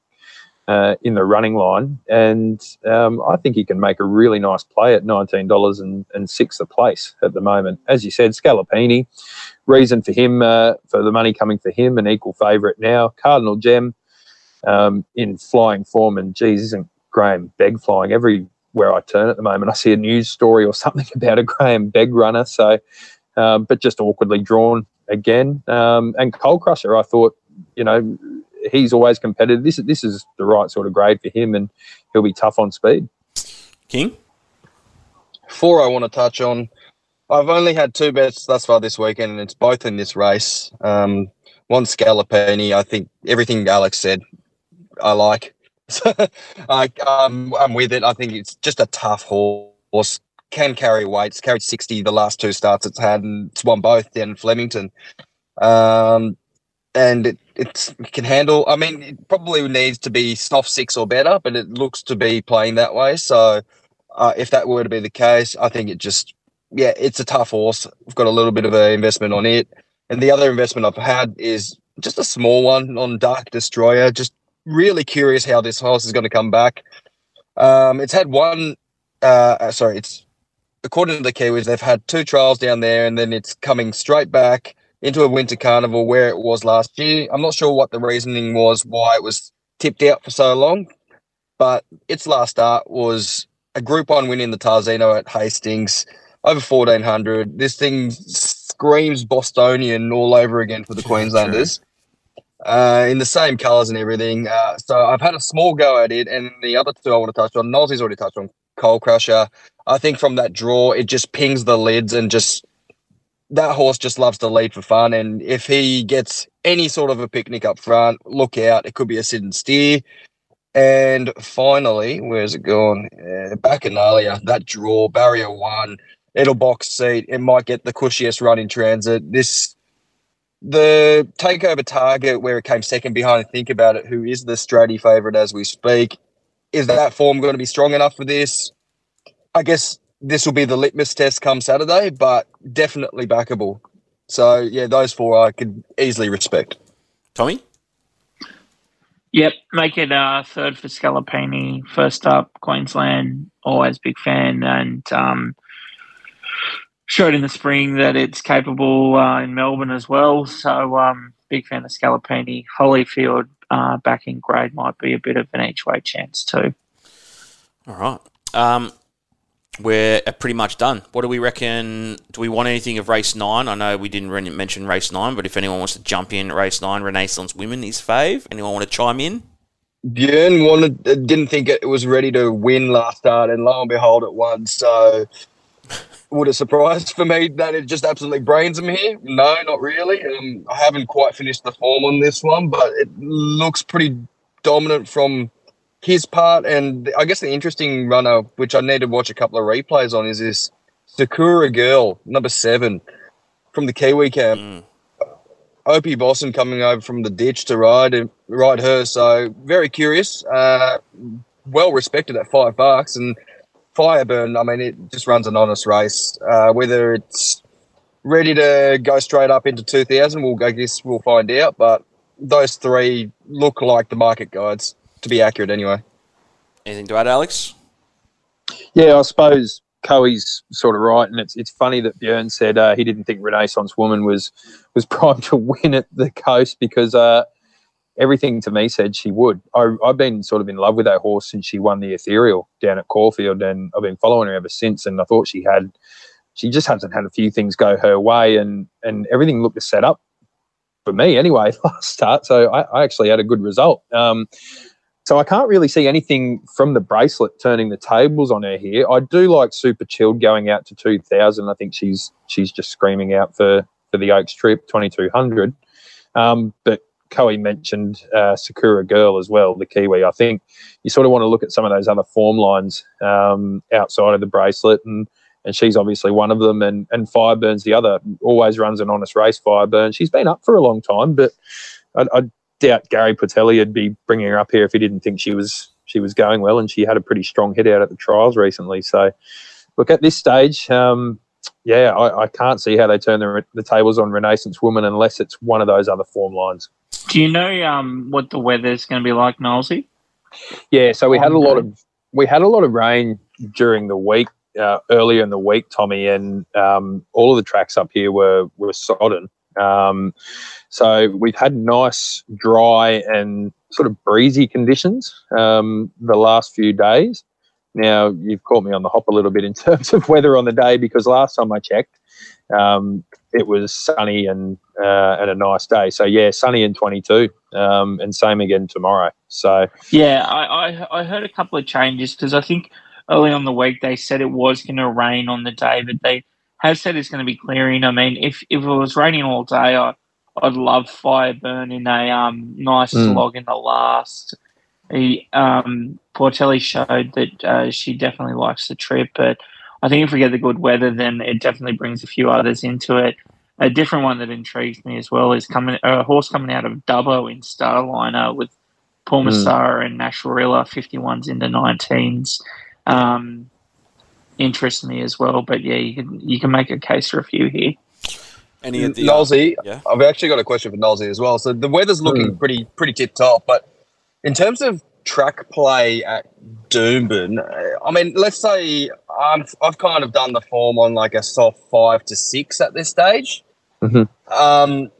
uh, in the running line, and um, I think he can make a really nice play at nineteen dollars and, and six a place at the moment. As you said, Scalapini, reason for him uh, for the money coming for him, an equal favourite now. Cardinal Gem um, in flying form, and geez, isn't Graham Begg flying every where I turn at the moment. I see a news story or *laughs* something about a Graham Begg runner. So, um, but just awkwardly drawn again. Um, and Coal Crusher, I thought, you know, he's always competitive. This this is the right sort of grade for him, and he'll be tough on speed. King. Four I want to touch on. I've only had two bets thus far this weekend, and it's both in this race. Um, one Scalapini. I think everything Alex said, I like. So, *laughs* I, um, I'm with it. I think it's just a tough horse. Can carry weights. Carried 60 the last two starts it's had, and it's won both down in Flemington. Um, and it, it's it can handle. I mean, it probably needs to be soft six or better, but it looks to be playing that way. So, uh, if that were to be the case, I think it just yeah, it's a tough horse. I've got a little bit of an investment on it, and the other investment I've had is just a small one on Dark Destroyer. Just really curious how this horse is going to come back. Um, it's had one. Uh, uh, sorry, it's according to the Kiwis, they've had two trials down there, and then it's coming straight back into a winter carnival where it was last year. I'm not sure what the reasoning was why it was tipped out for so long, but its last start was a Group One win in the Tarzino at Hastings over 1400. This thing screams Bostonian all over again for the Queenslanders. Uh, in the same colours and everything. Uh, so I've had a small go at it, and the other two I want to touch on. Nolsey's already touched on Coal Crusher. I think from that draw, it just pings the lids and just that horse just loves to lead for fun. And if he gets any sort of a picnic up front, look out. It could be a sit and steer. And finally, where's it gone? Uh, earlier, that draw, barrier one, it'll box seat. It might get the cushiest run in transit. This, the takeover target where it came second behind, think about it, who is the Strady favourite as we speak. Is that form going to be strong enough for this? I guess this will be the litmus test come Saturday, but definitely backable. So yeah, those four I could easily respect. Tommy. Yep, make it uh, third for Scalapini. First up, Queensland. Always big fan, and um, showed in the spring that it's capable uh, in Melbourne as well. So um, big fan of Scalapini. Holyfield uh, back in grade might be a bit of an each way chance too. All right. Um, we're pretty much done. What do we reckon? Do we want anything of race nine? I know we didn't mention race nine, but if anyone wants to jump in, race nine, Renaissance Woman is fave. Anyone want to chime in? Björn wanted, didn't think it was ready to win last start, and lo and behold, it won. So, would it surprise for me that it just absolutely brains him here? No, not really. Um, I haven't quite finished the form on this one, but it looks pretty dominant from his part, and I guess the interesting runner, which I need to watch a couple of replays on, is this Sakura Girl, number seven, from the Kiwi camp. Mm. Opie Bosson coming over from the ditch to ride and ride her. So very curious. Uh, well respected at five bucks and Fireburn. I mean, it just runs an honest race. Uh, whether it's ready to go straight up into two thousand, we'll I guess we'll find out. But those three look like the market guides to be accurate anyway. Anything to add, Alex? Yeah, I suppose Coey's sort of right, and it's it's funny that Björn said uh, he didn't think Renaissance Woman was was *laughs* primed to win at the coast because uh, everything to me said she would. I, have been sort of in love with that horse since she won the Ethereal down at Caulfield, and I've been following her ever since. And I thought she had, she just hasn't had a few things go her way, and and everything looked to set up for me anyway *laughs* last start. So I, I actually had a good result. Um, so I can't really see anything from the bracelet turning the tables on her here. I do like Super Chilled going out to 2000. I think she's she's just screaming out for for the Oaks trip 2200. Um, but Coe mentioned uh, Sakura Girl as well, the Kiwi. I think you sort of want to look at some of those other form lines um, outside of the bracelet, and and she's obviously one of them. And and Fireburn's the other. Always runs an honest race. Fireburn. She's been up for a long time, but I, I doubt Gary Portelli would be bringing her up here if he didn't think she was she was going well, and she had a pretty strong hit out at the trials recently. So, look at this stage, um, yeah, I, I, can't see how they turn the, the tables on Renaissance Woman unless it's one of those other form lines. Do you know um, what the weather's going to be like, Nosey? Yeah, so we had a lot of we had a lot of rain during the week. Uh, earlier in the week, Tommy, and um, all of the tracks up here were were sodden. Um, so we've had nice, dry, and sort of breezy conditions um, the last few days. now you've caught me on the hop a little bit in *laughs* terms of weather on the day because last time I checked, um, it was sunny and uh, and a nice day. So yeah, sunny and 22, um, and same again tomorrow. So Yeah, I, I, I heard a couple of changes because I think early on the week they said it was going to rain on the day, but they have said it's going to be clearing. I mean, if, if it was raining all day, I, I'd love Fireburn in a um, nice Mm. slog in the last. He, um, Portelli showed that uh, she definitely likes the trip, but I think if we get the good weather, then it definitely brings a few others into it. A different one that intrigues me as well is coming a horse coming out of Dubbo in Starliner with Paul Mm. Massara and Nasharilla, 51s into 19s. Um, interests me as well, but yeah, you can you can make a case for a few here. Any of the Nolsey, yeah. I've actually got a question for Nolsey as well. So the weather's looking Hmm. pretty pretty tip top, but in terms of track play at Doomben, uh, I mean, let's say I'm, I've kind of done the form on like a soft five to six at this stage. Mhm. Um,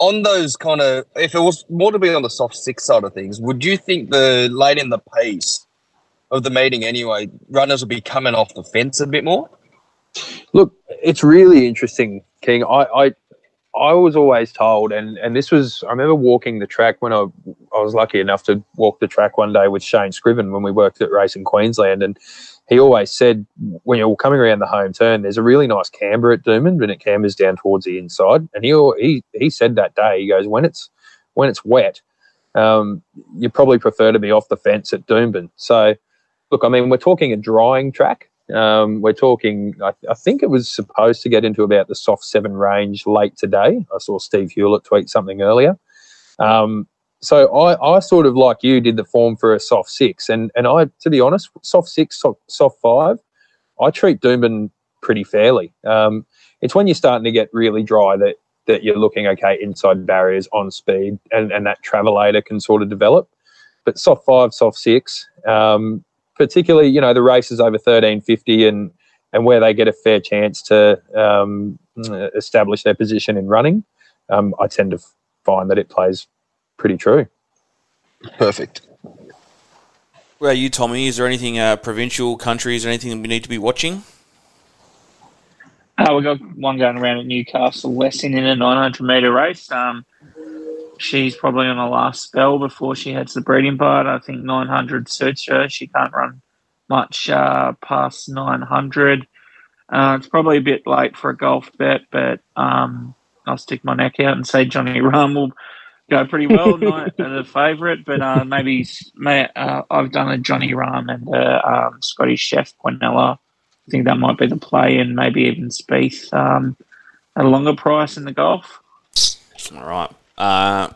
on those kind of, if it was more to be on the soft six side of things, would you think the late in the pace of the meeting anyway, runners will be coming off the fence a bit more? Look, it's really interesting, King. I, I, I was always told, and, and this was, I remember walking the track when I, I was lucky enough to walk the track one day with Shane Scriven when we worked at Racing Queensland. And he always said, when you're coming around the home turn, there's a really nice camber at Doomben, and it cambers down towards the inside. And he, he, he said that day, he goes, when it's, when it's wet, um, you probably prefer to be off the fence at Doomben. So, look, I mean, we're talking a drying track. Um, we're talking, I, I think it was supposed to get into about the soft seven range late today. I saw Steve Hewlett tweet something earlier. Um, so I, I sort of like you did the form for a soft six, and and I, to be honest, soft six, soft, soft five, I treat Doomben pretty fairly. Um, it's when you're starting to get really dry that that you're looking okay inside barriers on speed, and and that travelator can sort of develop. But soft five, soft six, um, particularly you know the races over thirteen fifty and and where they get a fair chance to um, establish their position in running, um, I tend to find that it plays pretty true. Perfect. Where are you, Tommy? Is there anything uh, provincial countries or anything that we need to be watching? Uh, we've got one going around at Newcastle, Weston in a 900 metre race. Um, she's probably on her last spell before she heads the breeding part. I think 900 suits her. She can't run much uh, past 900. Uh, it's probably a bit late for a golf bet, but um, I'll stick my neck out and say Johnny *laughs* Rum will go pretty well night *laughs* the favourite. But uh, maybe may, uh, I've done a Johnny Rum and a um, Scottish Chef Quinella. I think that might be the play, and maybe even Spieth um, at a longer price in the golf. All right. Uh,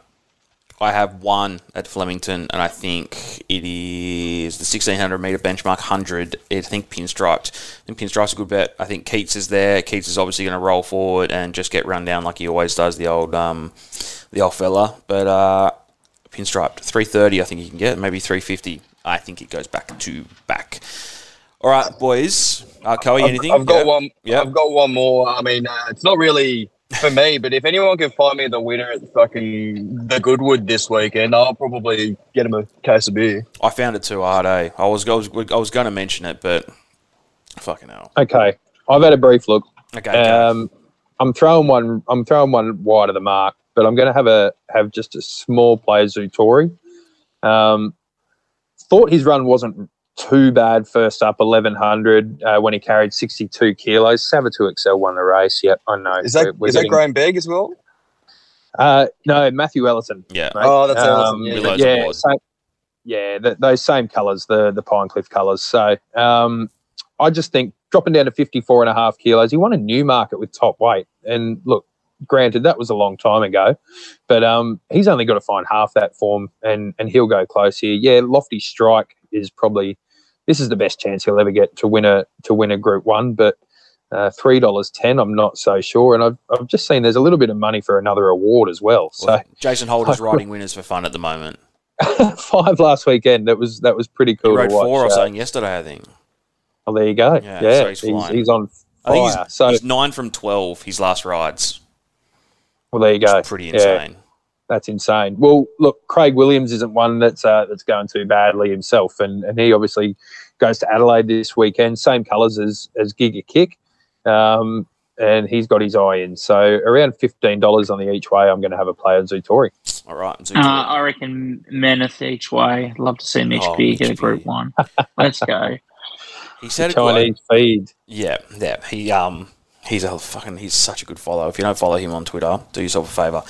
I have one at Flemington, and I think it is the 1600 meter benchmark 100. I think pinstriped. I think pinstriped's a good bet. I think Keats is there. Keats is obviously going to roll forward and just get run down like he always does, the old um, the old fella. But uh, pinstriped 330, I think you can get maybe 350. I think it goes back to back. All right, boys. Uh, Coey, anything? I've, got Yeah. one. Yep. I've got one more. I mean, uh, it's not really for me, but if anyone can find me the winner at fucking the Goodwood this weekend, I'll probably get him a case of beer. I found it too hard, eh? I was, I was, I was going to mention it, but fucking hell. Okay, I've had a brief look. Okay. go. Um, I'm throwing one. I'm throwing one wide of the mark, but I'm going to have a have just a small play Zutori. Um, thought his run wasn't too bad first up 1100 uh, when he carried 62 kilos. Savatu Excel won the race. Yep, I know. Is that We're- we're is that getting- Graham Begg as well? Uh, no, Matthew Ellison. yeah. mate. Oh, that's Um, Ellison, yeah. Yeah, aboard. same, yeah, th those same colours, the the pine cliff colours. So um, I just think dropping down to 54 and a half kilos, he won a new market with top weight. And look, granted, that was a long time ago, but um, he's only got to find half that form and, and he'll go close here. Yeah, Lofty Strike is probably this is the best chance he'll ever get to win a to win a Group One, but uh, three dollars ten, I'm not so sure. And I've I've just seen there's a little bit of money for another award as well. So Well, Jason Holder's *laughs* riding winners for fun at the moment. *laughs* five last weekend. That was that was pretty cool. He rode to watch. four or Uh, something yesterday, I think. Oh, there you go. Yeah, Yeah, so he's he's, he's on I think he's, so he's nine from twelve. His last rides. well, there you go. Pretty Yeah. Insane. That's insane. Well, look, Craig Williams isn't one that's uh, that's going too badly himself, and, and he obviously goes to Adelaide this weekend. Same colours as as Giga Kick, um, and he's got his eye in. So around fifteen dollars on the each way. I'm going to have a play on Zutori. All right. Uh, I reckon Meneth each way. I'd love to see Mitch Oh, P Mitch get a P. Group One. Let's go. *laughs* he said it Chinese feed. Yeah, yeah. He um he's a fucking he's such a good follow. If you don't follow him on Twitter, do yourself a favour.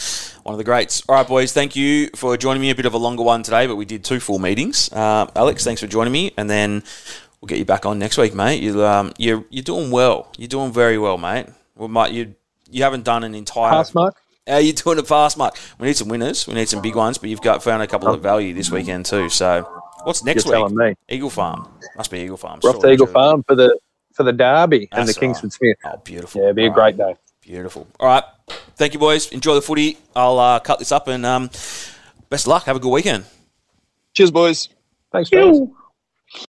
One of the greats. All right, boys. Thank you for joining me. A bit of a longer one today, but we did two full meetings. Uh, Alex, thanks for joining me, and then we'll get you back on next week, mate. You um you're you're doing well. You're doing very well, mate. Well, mate, you you haven't done an entire Pass mark. How you doing a pass mark? We need some winners. We need some big ones, but you've got found a couple of value this weekend too. So, what's next You're week? telling me. Eagle Farm must be Eagle Farm. We're off to Eagle. Farm for the for the derby and the Kingsford right. Smith. Oh, beautiful. Yeah, it'll be a great right. day. Beautiful. All right. Thank you, boys. Enjoy the footy. I'll uh, cut this up and um, best of luck. Have a good weekend. Cheers, boys. Thanks, guys. Ew.